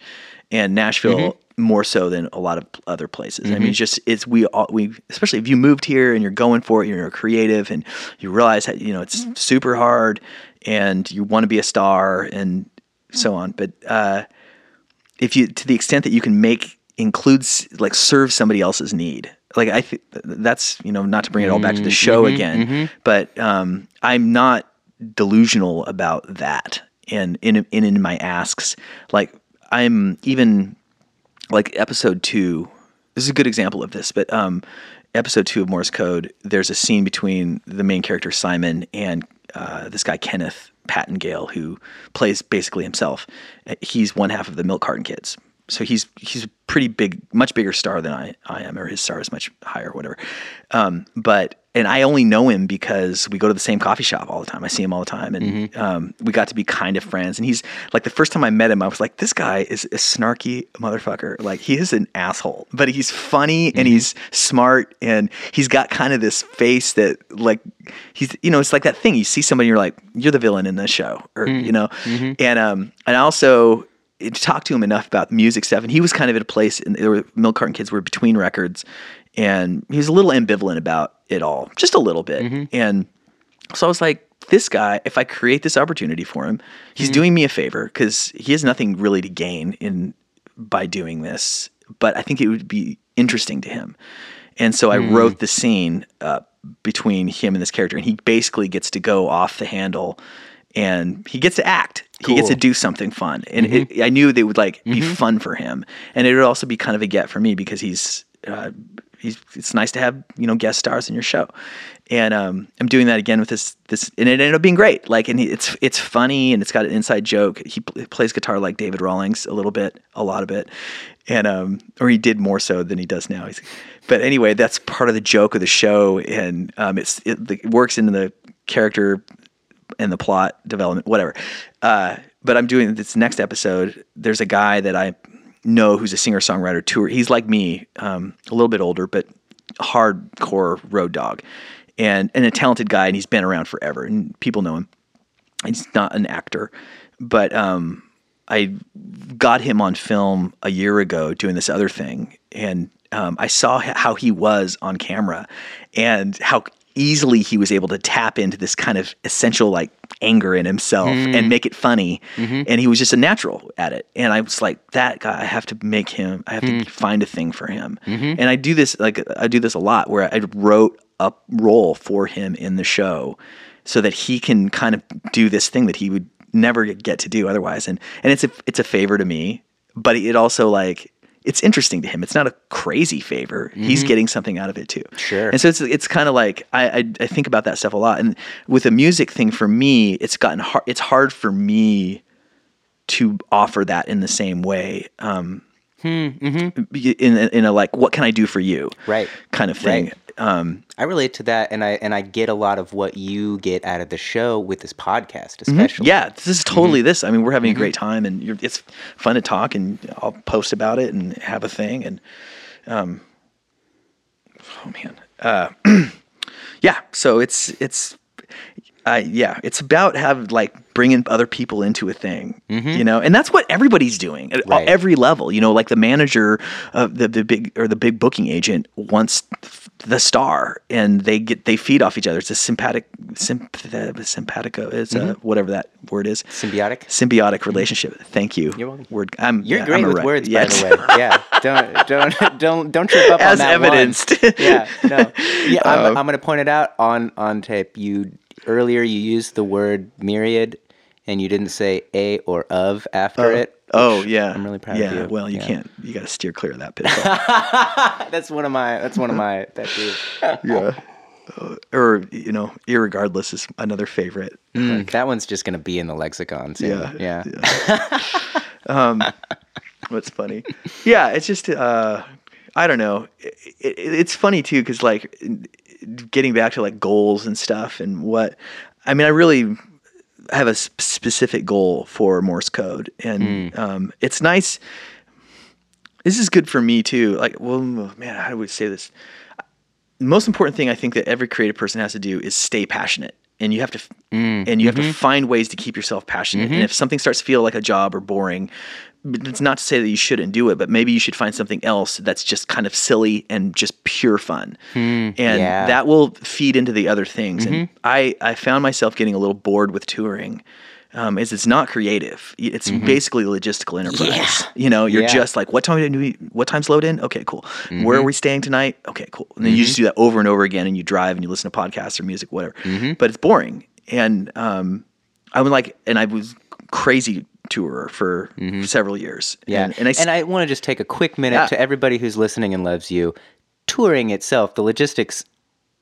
Speaker 2: and Nashville more so than a lot of other places. I mean, it's just it's we all we especially if you moved here and you're going for it, you're a creative, and you realize that you know it's super hard, and you want to be a star and so on. But uh, if you to the extent that you can make includes like serve somebody else's need like i think that's you know not to bring it all back to the show again but um i'm not delusional about that and in in in my asks. Like i'm even like episode 2 this is a good example of this but um episode 2 of morse code there's a scene between the main character simon and uh, this guy kenneth Pattengale, who plays basically himself. He's one half of the Milk Carton Kids, so he's he's a pretty big, much bigger star than I, I am, or his star is much higher, whatever. Um, but and I only know him because we go to the same coffee shop all the time. I see him all the time, and um, we got to be kind of friends. And he's like the first time I met him, I was like, this guy is a snarky motherfucker. Like he is an asshole, but he's funny and he's smart, and he's got kind of this face that like he's you know it's like that thing you see somebody, you're like you're the villain in this show, or you know, and um and also Eh, talked to him enough about music stuff, and he was kind of at a place. And there were Milk Carton Kids were between records, and he was a little ambivalent about it all, just a little bit. Mm-hmm. And so I was like, this guy, if I create this opportunity for him, he's mm-hmm. doing me a favor because he has nothing really to gain in by doing this. But I think it would be interesting to him, and so I mm. wrote the scene uh, between him and this character, and he basically gets to go off the handle, and he gets to act. He gets to do something fun, and it, I knew they would like be fun for him, and it would also be kind of a get for me because he's. Uh, He's, it's nice to have you know guest stars in your show, and um, I'm doing that again with this this, and it ended up being great. Like, and he, it's it's funny and it's got an inside joke. He pl- plays guitar like David Rawlings a little bit, a lot of it, and um, or he did more so than he does now. He's, but anyway, that's part of the joke of the show, and um, it's it, it works into the character and the plot development, whatever. Uh, but I'm doing this next episode. There's a guy that I know who's a singer songwriter tour. He's like me, um, a little bit older, but hardcore road dog, and and a talented guy, and he's been around forever, and people know him. He's not an actor, but um, I got him on film a year ago doing this other thing, and um, I saw how he was on camera, and how easily he was able to tap into this kind of essential like anger in himself mm-hmm. and make it funny, mm-hmm. and he was just a natural at it. And I was like, that guy, I have to make him, I have to mm. find a thing for him. Mm-hmm. And I do this like I do this a lot, where I wrote a role for him in the show so that he can kind of do this thing that he would never get to do otherwise. And and it's a it's a favor to me, but it also like it's interesting to him. It's not a crazy favor. He's mm-hmm. getting something out of it too.
Speaker 1: Sure.
Speaker 2: And so it's it's kind of like I, I I think about that stuff a lot. And with a music thing for me, it's gotten hard. It's hard for me to offer that in the same way. Um, hmm, mm-hmm. in in a like, what can I do for you?
Speaker 1: Right.
Speaker 2: Kind of thing.
Speaker 1: Right.
Speaker 2: Um,
Speaker 1: I relate to that, and I and I get a lot of what you get out of the show with this podcast, especially.
Speaker 2: Yeah, this is totally this. I mean, we're having a great time, and you're, it's fun to talk, and I'll post about it and have a thing, and um, oh man, uh, yeah. So it's it's, uh, yeah, it's about have like bringing other people into a thing, you know, and that's what everybody's doing at
Speaker 1: Right.
Speaker 2: every level. You know, like the manager of the the big or the big booking agent wants the star, and they get they feed off each other. It's a sympathetic, sympath, simpatico. It's a, whatever that word is.
Speaker 1: Symbiotic?
Speaker 2: Symbiotic relationship. Thank you.
Speaker 1: You're welcome.
Speaker 2: Word. I'm,
Speaker 1: You're
Speaker 2: yeah,
Speaker 1: great
Speaker 2: I'm
Speaker 1: with
Speaker 2: right-
Speaker 1: words,
Speaker 2: yes.
Speaker 1: by the way. Yeah, don't don't don't don't trip up on
Speaker 2: As
Speaker 1: that one.
Speaker 2: evidenced.
Speaker 1: Yeah, no, yeah. I'm,
Speaker 2: Um,
Speaker 1: I'm going to point it out on on tape. You earlier you used the word myriad, and you didn't say a or of after it.
Speaker 2: Oh yeah.
Speaker 1: I'm really proud
Speaker 2: yeah,
Speaker 1: of you.
Speaker 2: Well, you
Speaker 1: Yeah.
Speaker 2: can't. You got to steer clear of that pitfall.
Speaker 1: That's one of my. That's one of my pet peeves.
Speaker 2: yeah. Uh, or you know, irregardless is another favorite.
Speaker 1: Mm, that one's just going to be in the lexicon soon.
Speaker 2: Yeah.
Speaker 1: yeah.
Speaker 2: um, what's funny? Yeah, it's just uh, I don't know. It, it, it's funny too because like getting back to like goals and stuff and what I mean, I really have a specific goal for Morse code, and um, it's nice. This is good for me too. Like, well, man, how do we say this? The most important thing I think that every creative person has to do is stay passionate and you have to f
Speaker 1: Mm,
Speaker 2: and you have
Speaker 1: mm-hmm.
Speaker 2: to find ways to keep yourself passionate. And if something starts to feel like a job or boring, it's not to say that you shouldn't do it, but maybe you should find something else that's just kind of silly and just pure fun. and
Speaker 1: Hmm, yeah. Mm-hmm.
Speaker 2: that will feed into the other things. And I, I found myself getting a little bored with touring. Um, is it's not creative. It's basically a logistical enterprise.
Speaker 1: Mm-hmm. Yeah.
Speaker 2: You know, you're
Speaker 1: Yeah.
Speaker 2: just like, what time do we, what time's load in? Okay, cool.
Speaker 1: Mm-hmm.
Speaker 2: Where are we staying tonight? Okay, cool. And then you just do that over and over again, and you drive and you listen to podcasts or music, whatever.
Speaker 1: Mm-hmm.
Speaker 2: But it's boring. And um, I was like, and I was crazy tourer for several years.
Speaker 1: Mm-hmm. Yeah.
Speaker 2: and, and I, s-
Speaker 1: want to just take a quick minute
Speaker 2: Yeah.
Speaker 1: to everybody who's listening and loves you. Touring itself, the logistics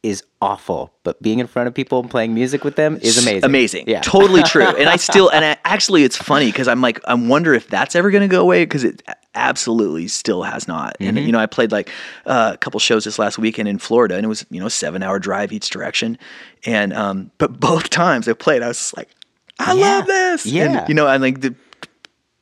Speaker 1: is awful, but being in front of people and playing music with them is amazing.
Speaker 2: Amazing.
Speaker 1: Yeah.
Speaker 2: Totally true. And I still, and I, actually, it's funny because I'm like, I wonder if that's ever going to go away because it absolutely still has not. And,
Speaker 1: Mm-hmm.
Speaker 2: you know, I played like uh, a couple shows this last weekend in Florida and it was, you know, a seven hour drive each direction. And, um, but both times I played, I was just like, I
Speaker 1: Yeah.
Speaker 2: love this.
Speaker 1: Yeah.
Speaker 2: And, you know, and like the,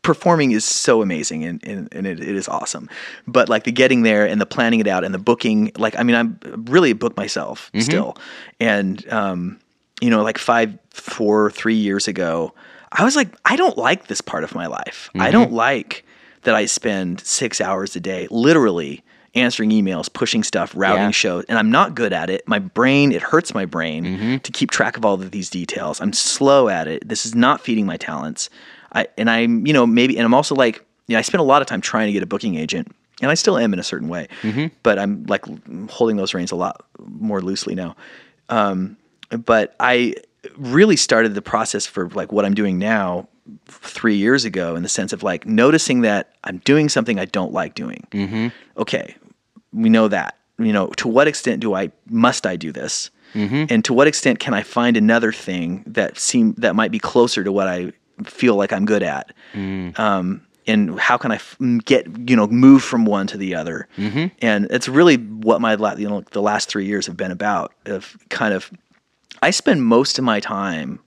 Speaker 2: performing is so amazing and, and, and it, it is awesome but like the getting there and the planning it out and the booking like i mean i'm really a book myself still and um you know like five four three years ago i was like i don't like this part of my life i don't like that i spend six hours a day literally answering emails pushing stuff routing
Speaker 1: Yeah.
Speaker 2: shows and i'm not good at it. My brain it hurts my brain mm-hmm. to keep track of all of these details. I'm slow at it. This is not feeding my talents. I, and i'm you know maybe and i'm also like you know i spent a lot of time trying to get a booking agent and i still am in a certain way mm-hmm. but i'm like holding those reins a lot more loosely now. Um, but i really started the process for like what i'm doing now three years ago in the sense of like noticing that i'm doing something i don't like doing. Mm-hmm. Okay we know that you know to what extent do i must i do this? Mm-hmm. And to what extent can i find another thing that seem that might be closer to what i feel like i'm good at? Mm. Um, and how can i f- get you know move from one to the other? Mm-hmm. And it's really what my la- you know the last three years have been about of kind of i spend most of my time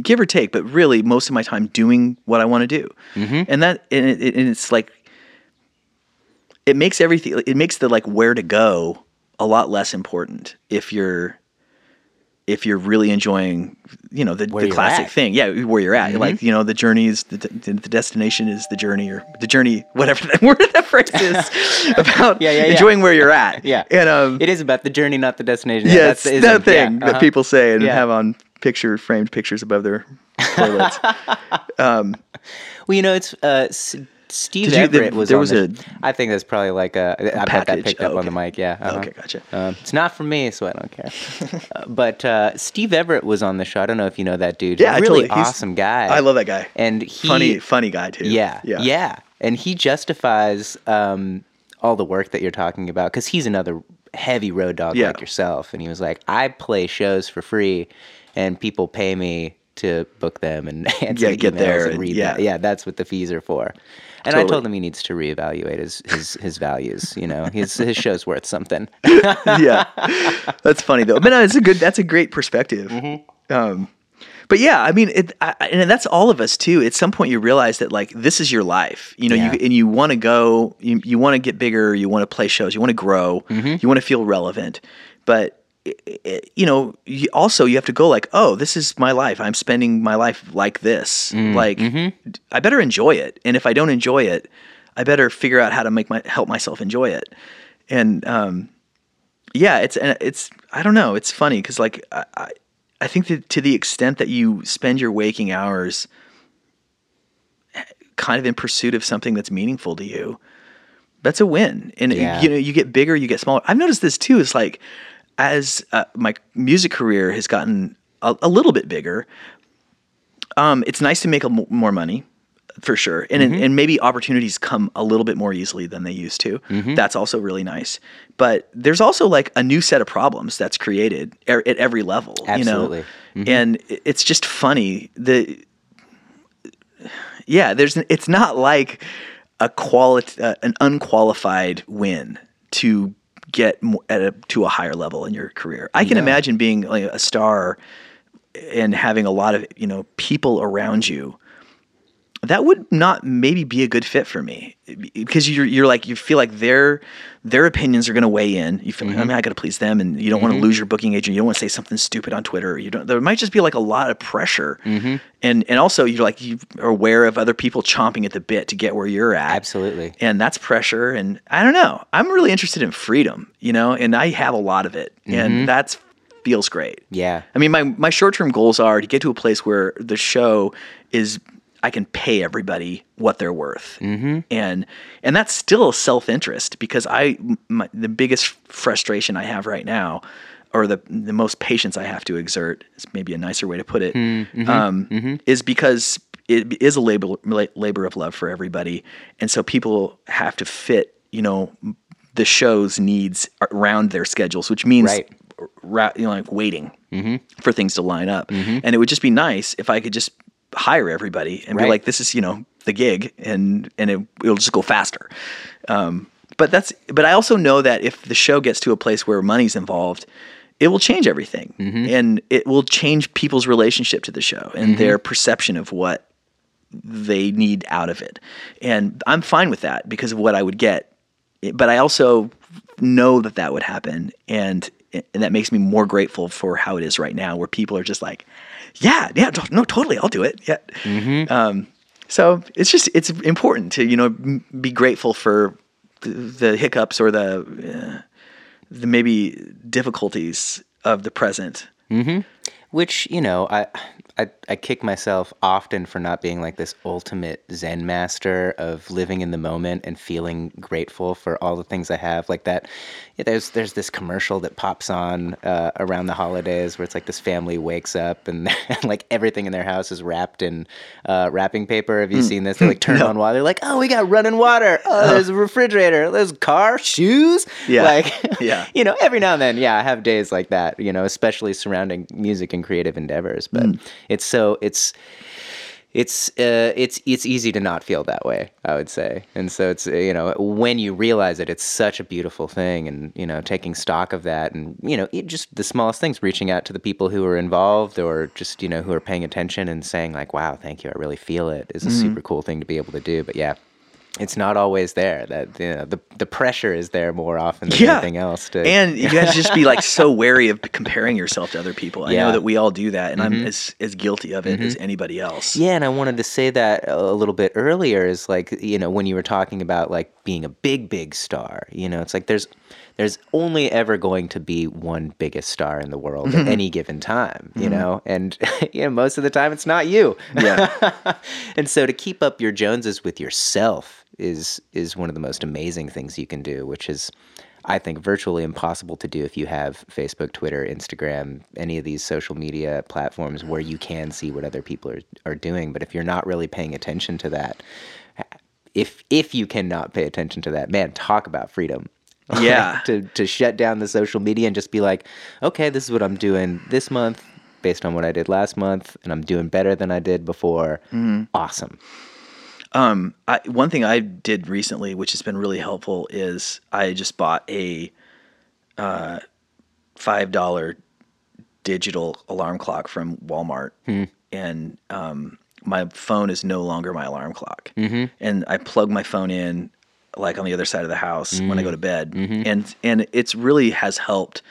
Speaker 2: give or take, but really most of my time doing what I want to do. Mm-hmm. And that and, it, and it's like it makes everything it makes the like where to go a lot less important if you're if you're really enjoying you know the, the classic
Speaker 1: at.
Speaker 2: thing yeah where you're at like you know the journey is the, the, destination is the journey or the journey whatever that word that phrase is about
Speaker 1: Yeah, yeah, yeah.
Speaker 2: enjoying where you're at
Speaker 1: Yeah.
Speaker 2: and um
Speaker 1: It is about the journey, not the destination.
Speaker 2: yeah,
Speaker 1: that's
Speaker 2: it's
Speaker 1: the
Speaker 2: that thing
Speaker 1: Yeah,
Speaker 2: that
Speaker 1: uh-huh.
Speaker 2: people say and
Speaker 1: Yeah.
Speaker 2: have on picture framed pictures above their toilets.
Speaker 1: Well, you know, it's uh, Steve
Speaker 2: Did you- there-
Speaker 1: Everett was.
Speaker 2: there
Speaker 1: on
Speaker 2: was
Speaker 1: the- I think that's probably like a. I bet that
Speaker 2: package.
Speaker 1: picked up
Speaker 2: Oh,
Speaker 1: on the mic. Yeah. uh-huh.
Speaker 2: Okay, gotcha.
Speaker 1: Um, it's not for me, so I don't care. Uh, but uh, Steve Everett was on the show. I don't know if you know that dude.
Speaker 2: Yeah, I
Speaker 1: really
Speaker 2: totally- he's-
Speaker 1: awesome guy.
Speaker 2: I love that guy.
Speaker 1: And he,
Speaker 2: funny, funny guy too.
Speaker 1: Yeah,
Speaker 2: yeah,
Speaker 1: yeah, And he justifies um, all the work that you're talking about because he's another heavy road dog
Speaker 2: Yeah.
Speaker 1: like yourself. And he was like, I play shows for free, and people pay me to book them and answer
Speaker 2: Yeah, get
Speaker 1: emails
Speaker 2: there
Speaker 1: and
Speaker 2: and-
Speaker 1: read
Speaker 2: yeah.
Speaker 1: that. Yeah, that's what the fees are for. And I told him he needs to reevaluate his his, his values. You know, his his show's worth something.
Speaker 2: yeah. That's funny though. But no, it's a good. That's a great perspective.
Speaker 1: Mm-hmm.
Speaker 2: Um, but yeah, I mean, it, I, and that's all of us too. At some point, you realize that like this is your life, you know,
Speaker 1: Yeah.
Speaker 2: you and you want to go, you, you want to get bigger, you want to play shows, you want to grow,
Speaker 1: Mm-hmm.
Speaker 2: you want to feel relevant, but. I- i- you know, also you have to go like, oh, this is my life. I'm spending my life like this.
Speaker 1: Mm,
Speaker 2: Like,
Speaker 1: mm-hmm.
Speaker 2: I better enjoy it. And if I don't enjoy it, I better figure out how to make my help myself enjoy it. And um, yeah, it's and it's I don't know. It's funny because like I, I I think that to the extent that you spend your waking hours kind of in pursuit of something that's meaningful to you, that's a win. And
Speaker 1: Yeah.
Speaker 2: you know, you get bigger, you get smaller. I've noticed this too. It's like as uh, my music career has gotten a, a little bit bigger, um, it's nice to make a m- more money for sure. And and maybe opportunities come a little bit more easily than they used to. That's also really nice. But there's also like a new set of problems that's created er- at every level
Speaker 1: Absolutely.
Speaker 2: you know? And it's just funny the yeah there's it's not like a quality uh, an unqualified win to get at a, to a higher level in your career. I can imagine being like a star and having a lot of you know people around you that would not maybe be a good fit for me because you're you're like you feel like their their opinions are going to weigh in. You feel like mm-hmm. I mean I got to please them, and you don't want to mm-hmm. lose your booking agent. You don't want to say something stupid on Twitter. You don't. There might just be like a lot of pressure, mm-hmm. and and also you're like you are aware of other people chomping at the bit to get where you're at.
Speaker 1: Absolutely.
Speaker 2: and that's pressure. And I don't know. I'm really interested in freedom, you know, and I have a lot of it, and that's feels great.
Speaker 1: Yeah.
Speaker 2: I mean, my my short term goals are to get to a place where the show is I can pay everybody what they're worth, mm-hmm. and and that's still self interest because I my, the biggest frustration I have right now, or the the most patience I have to exert is maybe a nicer way to put it, hmm, mm-hmm, um, mm-hmm. is because it is a labor labor of love for everybody, and so people have to fit you know the show's needs around their schedules, which means
Speaker 1: Right.
Speaker 2: ra- you know, like waiting mm-hmm. for things to line up. And it would just be nice if I could just hire everybody and be like, this is, you know, the gig and, and it, it'll just go faster. Um, but that's, but I also know that if the show gets to a place where money's involved, it will change everything and it will change people's relationship to the show and their perception of what they need out of it. And I'm fine with that because of what I would get. But I also know that that would happen. And, and that makes me more grateful for how it is right now, where people are just like, yeah, yeah, no, totally, I'll do it. Yeah. Um, so it's just, it's important to, you know, be grateful for the, the hiccups or the, uh, the maybe difficulties of the present.
Speaker 1: Which you know, I, I I kick myself often for not being like this ultimate Zen master of living in the moment and feeling grateful for all the things I have. Like that, yeah, there's there's this commercial that pops on uh, around the holidays where it's like this family wakes up and, like everything in their house is wrapped in uh, wrapping paper. Have you seen this? They like turn on water. They're like, oh, we got running water. Oh, there's a refrigerator. There's a car, shoes.
Speaker 2: Yeah.
Speaker 1: like
Speaker 2: Yeah.
Speaker 1: you know, every now and then, yeah, I have days like that, you know, especially surrounding music and creative endeavors. But
Speaker 2: Mm.
Speaker 1: it's so it's it's uh, it's it's easy to not feel that way, I would say. And so it's uh, you know when you realize it, it's such a beautiful thing, and you know taking stock of that, and you know it, just the smallest things, reaching out to the people who are involved, or just you know who are paying attention and saying like, "Wow, thank you, I really feel it," is a
Speaker 2: Mm-hmm.
Speaker 1: super cool thing to be able to do. But yeah. It's not always there. That you know, the the pressure is there more often than
Speaker 2: yeah.
Speaker 1: anything else. To,
Speaker 2: and you guys just be like so wary of comparing yourself to other people. I
Speaker 1: Yeah. Mm-hmm.
Speaker 2: know that we all do that, and I'm mm-hmm. as as guilty of it as mm-hmm. anybody else.
Speaker 1: Yeah, and I wanted to say that a little bit earlier is like, you know, when you were talking about like being a big, big star, you know, it's like there's there's only ever going to be one biggest star in the world at mm-hmm. any given time, you know? And you know, most of the time it's not you.
Speaker 2: Yeah.
Speaker 1: and so to keep up your Joneses with yourself is is one of the most amazing things you can do, which is I think virtually impossible to do if you have Facebook, Twitter, Instagram, any of these social media platforms where you can see what other people are, are doing. But if you're not really paying attention to that, if if you cannot pay attention to that, man, talk about freedom. Like,
Speaker 2: Yeah.
Speaker 1: to to shut down the social media and just be like, okay, this is what I'm doing this month based on what I did last month, and I'm doing better than I did before. Mm-hmm. Awesome.
Speaker 2: Um, I, one thing I did recently, which has been really helpful, is I just bought a uh, five dollar digital alarm clock from Walmart, and um, my phone is no longer my alarm clock. Mm-hmm. And I plug my phone in like on the other side of the house when I go to bed, and and it's really has helped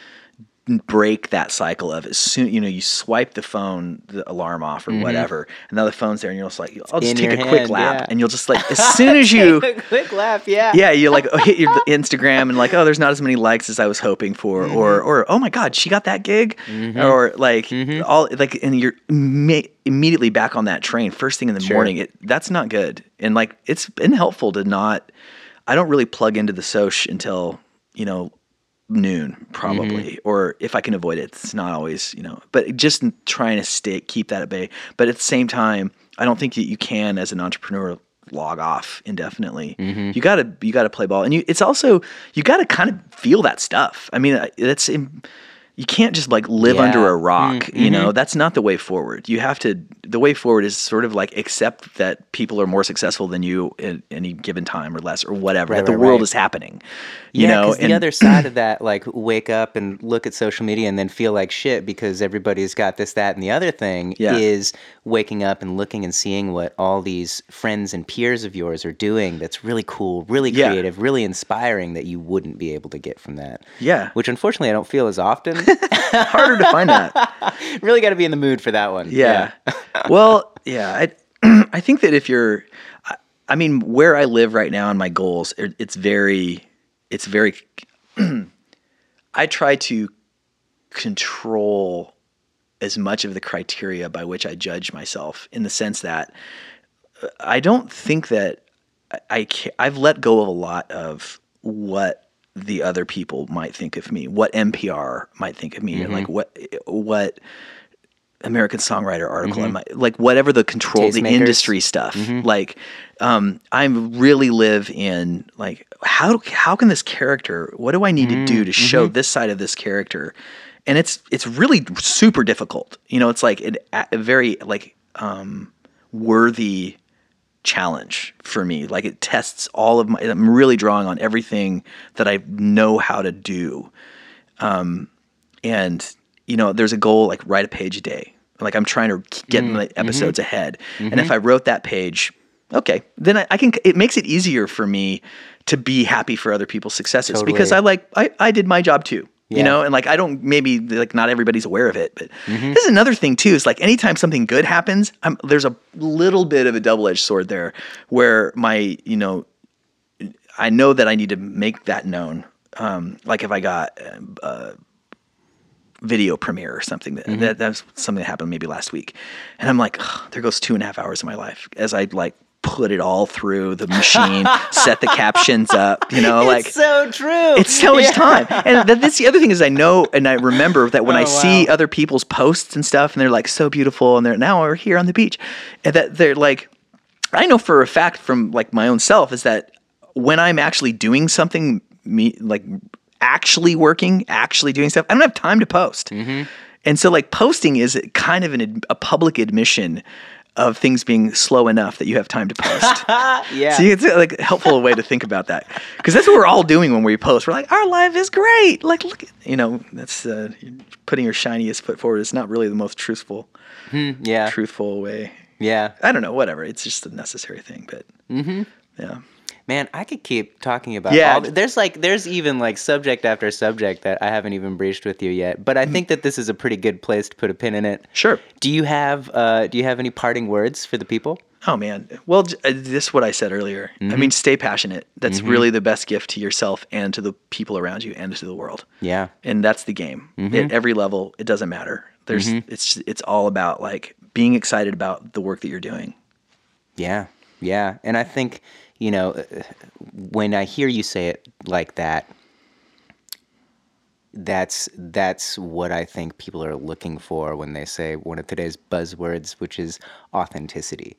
Speaker 2: break that cycle of as soon you know you swipe the phone the alarm off or whatever and now the phone's there and you're just like i'll just
Speaker 1: in
Speaker 2: take a
Speaker 1: your
Speaker 2: quick lap
Speaker 1: yeah.
Speaker 2: and you'll just like as soon as you
Speaker 1: quick lap yeah.
Speaker 2: yeah you like hit your instagram and like oh there's not as many likes as i was hoping for
Speaker 1: Mm-hmm.
Speaker 2: or or oh my god she got that gig or like
Speaker 1: Mm-hmm.
Speaker 2: all like and you're ma- immediately back on that train first thing in the morning it that's not good and like it's been helpful to not i don't really plug into the soch until you know noon probably
Speaker 1: Mm-hmm.
Speaker 2: or if i can avoid it it's not always you know but just trying to stay keep that at bay but at the same time i don't think that you can as an entrepreneur log off indefinitely
Speaker 1: Mm-hmm.
Speaker 2: you gotta you gotta play ball and you it's also you gotta kind of feel that stuff i mean I- that's im- you can't just like live
Speaker 1: Yeah.
Speaker 2: under a rock.
Speaker 1: Mm,
Speaker 2: You know, that's not the way forward. You have to. The way forward is sort of like accept that people are more successful than you at any given time or less or whatever.
Speaker 1: Right,
Speaker 2: that the
Speaker 1: right,
Speaker 2: world
Speaker 1: right.
Speaker 2: is happening. You
Speaker 1: yeah,
Speaker 2: know,
Speaker 1: 'cause the other side of that, like wake up and look at social media and then feel like shit because everybody's got this, that, and the other thing
Speaker 2: Yeah.
Speaker 1: is waking up and looking and seeing what all these friends and peers of yours are doing that's really cool, really
Speaker 2: Yeah.
Speaker 1: creative, really inspiring that you wouldn't be able to get from that.
Speaker 2: Yeah.
Speaker 1: Which unfortunately I don't feel as often.
Speaker 2: harder to find that.
Speaker 1: really got to be in the mood for that one.
Speaker 2: Yeah. well, yeah. I, I think that if you're, I, I mean, where I live right now and my goals, it- it's very, it's very, I try to control as much of the criteria by which I judge myself in the sense that uh, I don't think that I, I I've let go of a lot of what the other people might think of me, what NPR might think of me, or like mm-hmm. what what American Songwriter article, I mm-hmm. like whatever the control, the
Speaker 1: Tastemakers.
Speaker 2: industry stuff. Mm-hmm. Like, um, I really live in like how how can this character? What do I need to do to show this side of this character? And it's it's really super difficult. You know, it's like an, a very like um, worthy challenge for me. Like it tests all of my. I'm really drawing on everything that I know how to do. Um, and you know, there's a goal like write a page a day. Like I'm trying to get
Speaker 1: Mm,
Speaker 2: my episodes
Speaker 1: mm-hmm.
Speaker 2: ahead. And if I wrote that page, okay, then I, I can. It makes it easier for me to be happy for other people's successes because I like I, I did my job too.
Speaker 1: Yeah.
Speaker 2: You know, and like I don't maybe like not everybody's aware of it, but
Speaker 1: Mm-hmm.
Speaker 2: this is another thing too. Is like anytime something good happens, I'm, there's a little bit of a double edged sword there, where my you know I know that I need to make that known. Um, like if I got uh, a video premiere or something, that, that that's something that happened maybe last week, and I'm like, "Ugh, there goes two and a half hours of my life as I like put it all through the machine, set the captions up, you know, like
Speaker 1: it's so true.
Speaker 2: it's so much
Speaker 1: Yeah.
Speaker 2: time. And th- that's the other thing is I know and I remember that when I
Speaker 1: Oh,
Speaker 2: see other people's posts and stuff and they're like so beautiful and they're now we're here on the beach and that they're like I know for a fact from like my own self is that when I'm actually doing something me like actually working, actually doing stuff, I don't have time to post.
Speaker 1: Mm-hmm.
Speaker 2: And so like posting is kind of an, a public admission of things being slow enough that you have time to post.
Speaker 1: yeah.
Speaker 2: See, it's like a helpful way to think about that because that's what we're all doing when we post. We're like, our life is great. Like, look, at, you know, that's uh, putting your shiniest foot forward. It's not really the most truthful,
Speaker 1: yeah.
Speaker 2: truthful way.
Speaker 1: Yeah.
Speaker 2: I don't know. Whatever. It's just a necessary thing. But yeah,
Speaker 1: Man, I could keep talking about
Speaker 2: Yeah.
Speaker 1: all there's like there's even like subject after subject that I haven't even breached with you yet. But I mm. think that this is a pretty good place to put a pin in it.
Speaker 2: sure.
Speaker 1: Do you have uh do you have any parting words for the people?
Speaker 2: Oh man. Well, uh, this is what I said earlier. I mean, mm-hmm. stay passionate. That's mm-hmm. really the best gift to yourself and to the people around you and to the world.
Speaker 1: Yeah.
Speaker 2: and that's the game mm-hmm. at every level it doesn't matter there's it's it's all about like being excited about the work that you're doing
Speaker 1: Yeah. Yeah. And I think, you know, uh, when I hear you say it like that, that's that's what I think people are looking for when they say one of today's buzzwords, which is authenticity.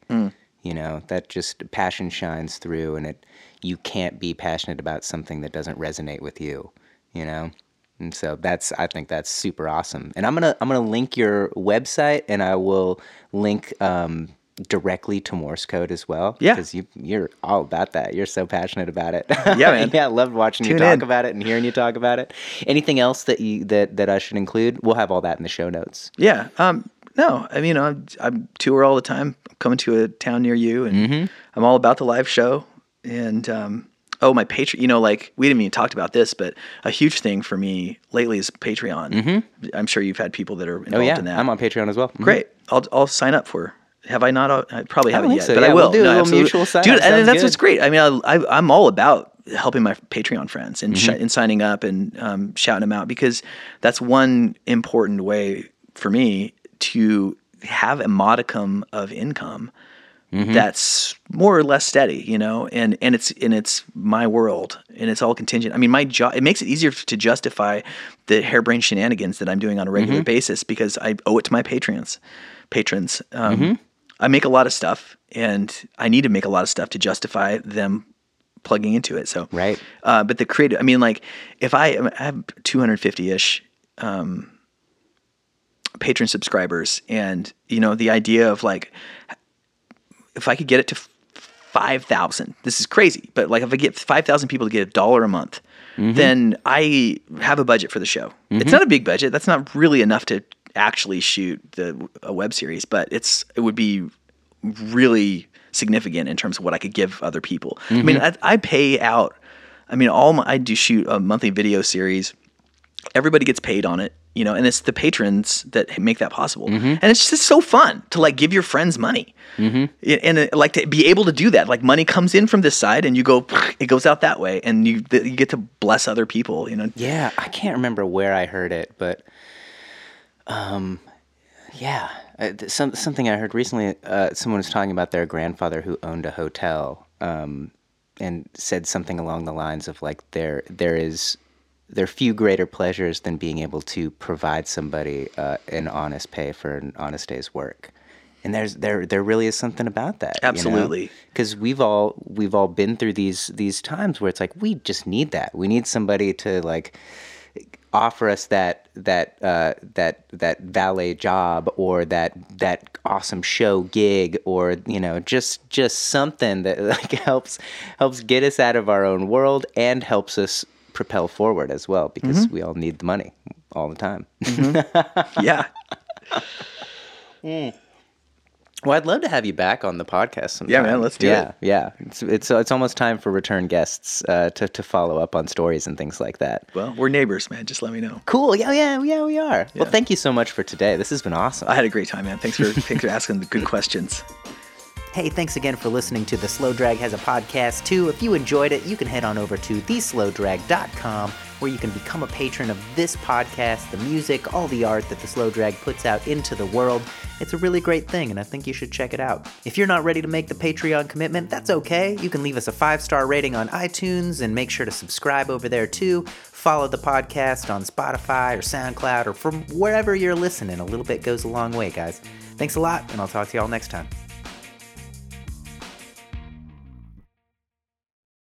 Speaker 1: You know, that just passion shines through and it you can't be passionate about something that doesn't resonate with you, you know? And so that's I think that's super awesome. And I'm gonna I'm gonna link your website and I will link um, directly to Morse code as well.
Speaker 2: Yeah.
Speaker 1: Because you you're all about that. You're so passionate about it.
Speaker 2: Yeah, man.
Speaker 1: yeah, I loved watching you talk
Speaker 2: in.
Speaker 1: about it and hearing you talk about it. Anything else that you that that I should include? We'll have all that in the show notes.
Speaker 2: yeah um no i mean I'm, I'm tour all the time I'm coming to a town near you and i'm all about the live show and um oh my patreon you know like we didn't even talk about this but a huge thing for me lately is patreon i'm sure you've had people that are involved
Speaker 1: Oh yeah,
Speaker 2: in that
Speaker 1: I'm on Patreon as well. Mhm.
Speaker 2: Great. I'll I'll sign up for. Have I not? I probably haven't
Speaker 1: think
Speaker 2: yet,
Speaker 1: so.
Speaker 2: but
Speaker 1: Yeah,
Speaker 2: I
Speaker 1: we'll
Speaker 2: will.
Speaker 1: do a little mutual sign
Speaker 2: dude. And that's
Speaker 1: good.
Speaker 2: what's great. I mean, I, I I'm all about helping my Patreon friends and sh-
Speaker 1: Mm-hmm.
Speaker 2: and signing up and um, shouting them out because that's one important way for me to have a modicum of income
Speaker 1: Mm-hmm.
Speaker 2: that's more or less steady, you know, and and it's and it's my world and it's all contingent. I mean, my job it makes it easier to justify the harebrained shenanigans that I'm doing on a regular
Speaker 1: Mm-hmm.
Speaker 2: basis because I owe it to my patrons. Patrons, um,
Speaker 1: Mm-hmm.
Speaker 2: I make a lot of stuff, and I need to make a lot of stuff to justify them plugging into it. So
Speaker 1: Right.
Speaker 2: uh, but the creative, I mean, like if I, I have 250 ish um, patron subscribers, and you know the idea of like if I could get it to five thousand, this is crazy, but like if I get five thousand people to get a dollar a month, then I have a budget for the show. It's not a big budget. That's not really enough to actually shoot the a web series, but it's it would be really significant in terms of what I could give other people. I mean, I, I pay out. I mean, all my, I do shoot a monthly video series. Everybody gets paid on it, you know, and it's the patrons that make that possible. And it's just so fun to like give your friends money, mm-hmm. and uh, like to be able to do that. Like money comes in from this side, and you go, it goes out that way, and you th- you get to bless other people. You know,
Speaker 1: Yeah, I can't remember where I heard it, but um, yeah, uh, some something I heard recently. Uh, someone was talking about their grandfather who owned a hotel, um, and said something along the lines of like there there is there are few greater pleasures than being able to provide somebody uh, an honest pay for an honest day's work. And there's there there really is something about that.
Speaker 2: Absolutely.
Speaker 1: Because we've all we've all been through these these times where it's like we just need that. We need somebody to like offer us that that uh, that that valet job or that that awesome show gig or you know just just something that like helps helps get us out of our own world and helps us propel forward as well because mm-hmm. we all need the money all the time. Mm-hmm.
Speaker 2: yeah, hmm.
Speaker 1: Well, I'd love to have you back on the podcast sometime.
Speaker 2: man, let's do
Speaker 1: yeah,
Speaker 2: it.
Speaker 1: Yeah, It's it's it's almost time for return guests uh, to to follow up on stories and things like that.
Speaker 2: well, we're neighbors, man. Just let me know.
Speaker 1: Cool. Yeah, yeah, yeah. We are. Well, thank you so much for today. This has been awesome.
Speaker 2: I had a great time, man. Thanks for thanks for asking the good questions.
Speaker 1: Hey, thanks again for listening to The Slow Drag Has a Podcast too. If you enjoyed it, you can head on over to theslowdrag.com where you can become a patron of this podcast, the music, all the art that The Slow Drag puts out into the world. It's a really great thing, and I think you should check it out. If you're not ready to make the Patreon commitment, that's okay. You can leave us a five star rating on iTunes and make sure to subscribe over there too. Follow the podcast on Spotify or SoundCloud or from wherever you're listening. A little bit goes a long way, guys. Thanks a lot, and I'll talk to y'all next time.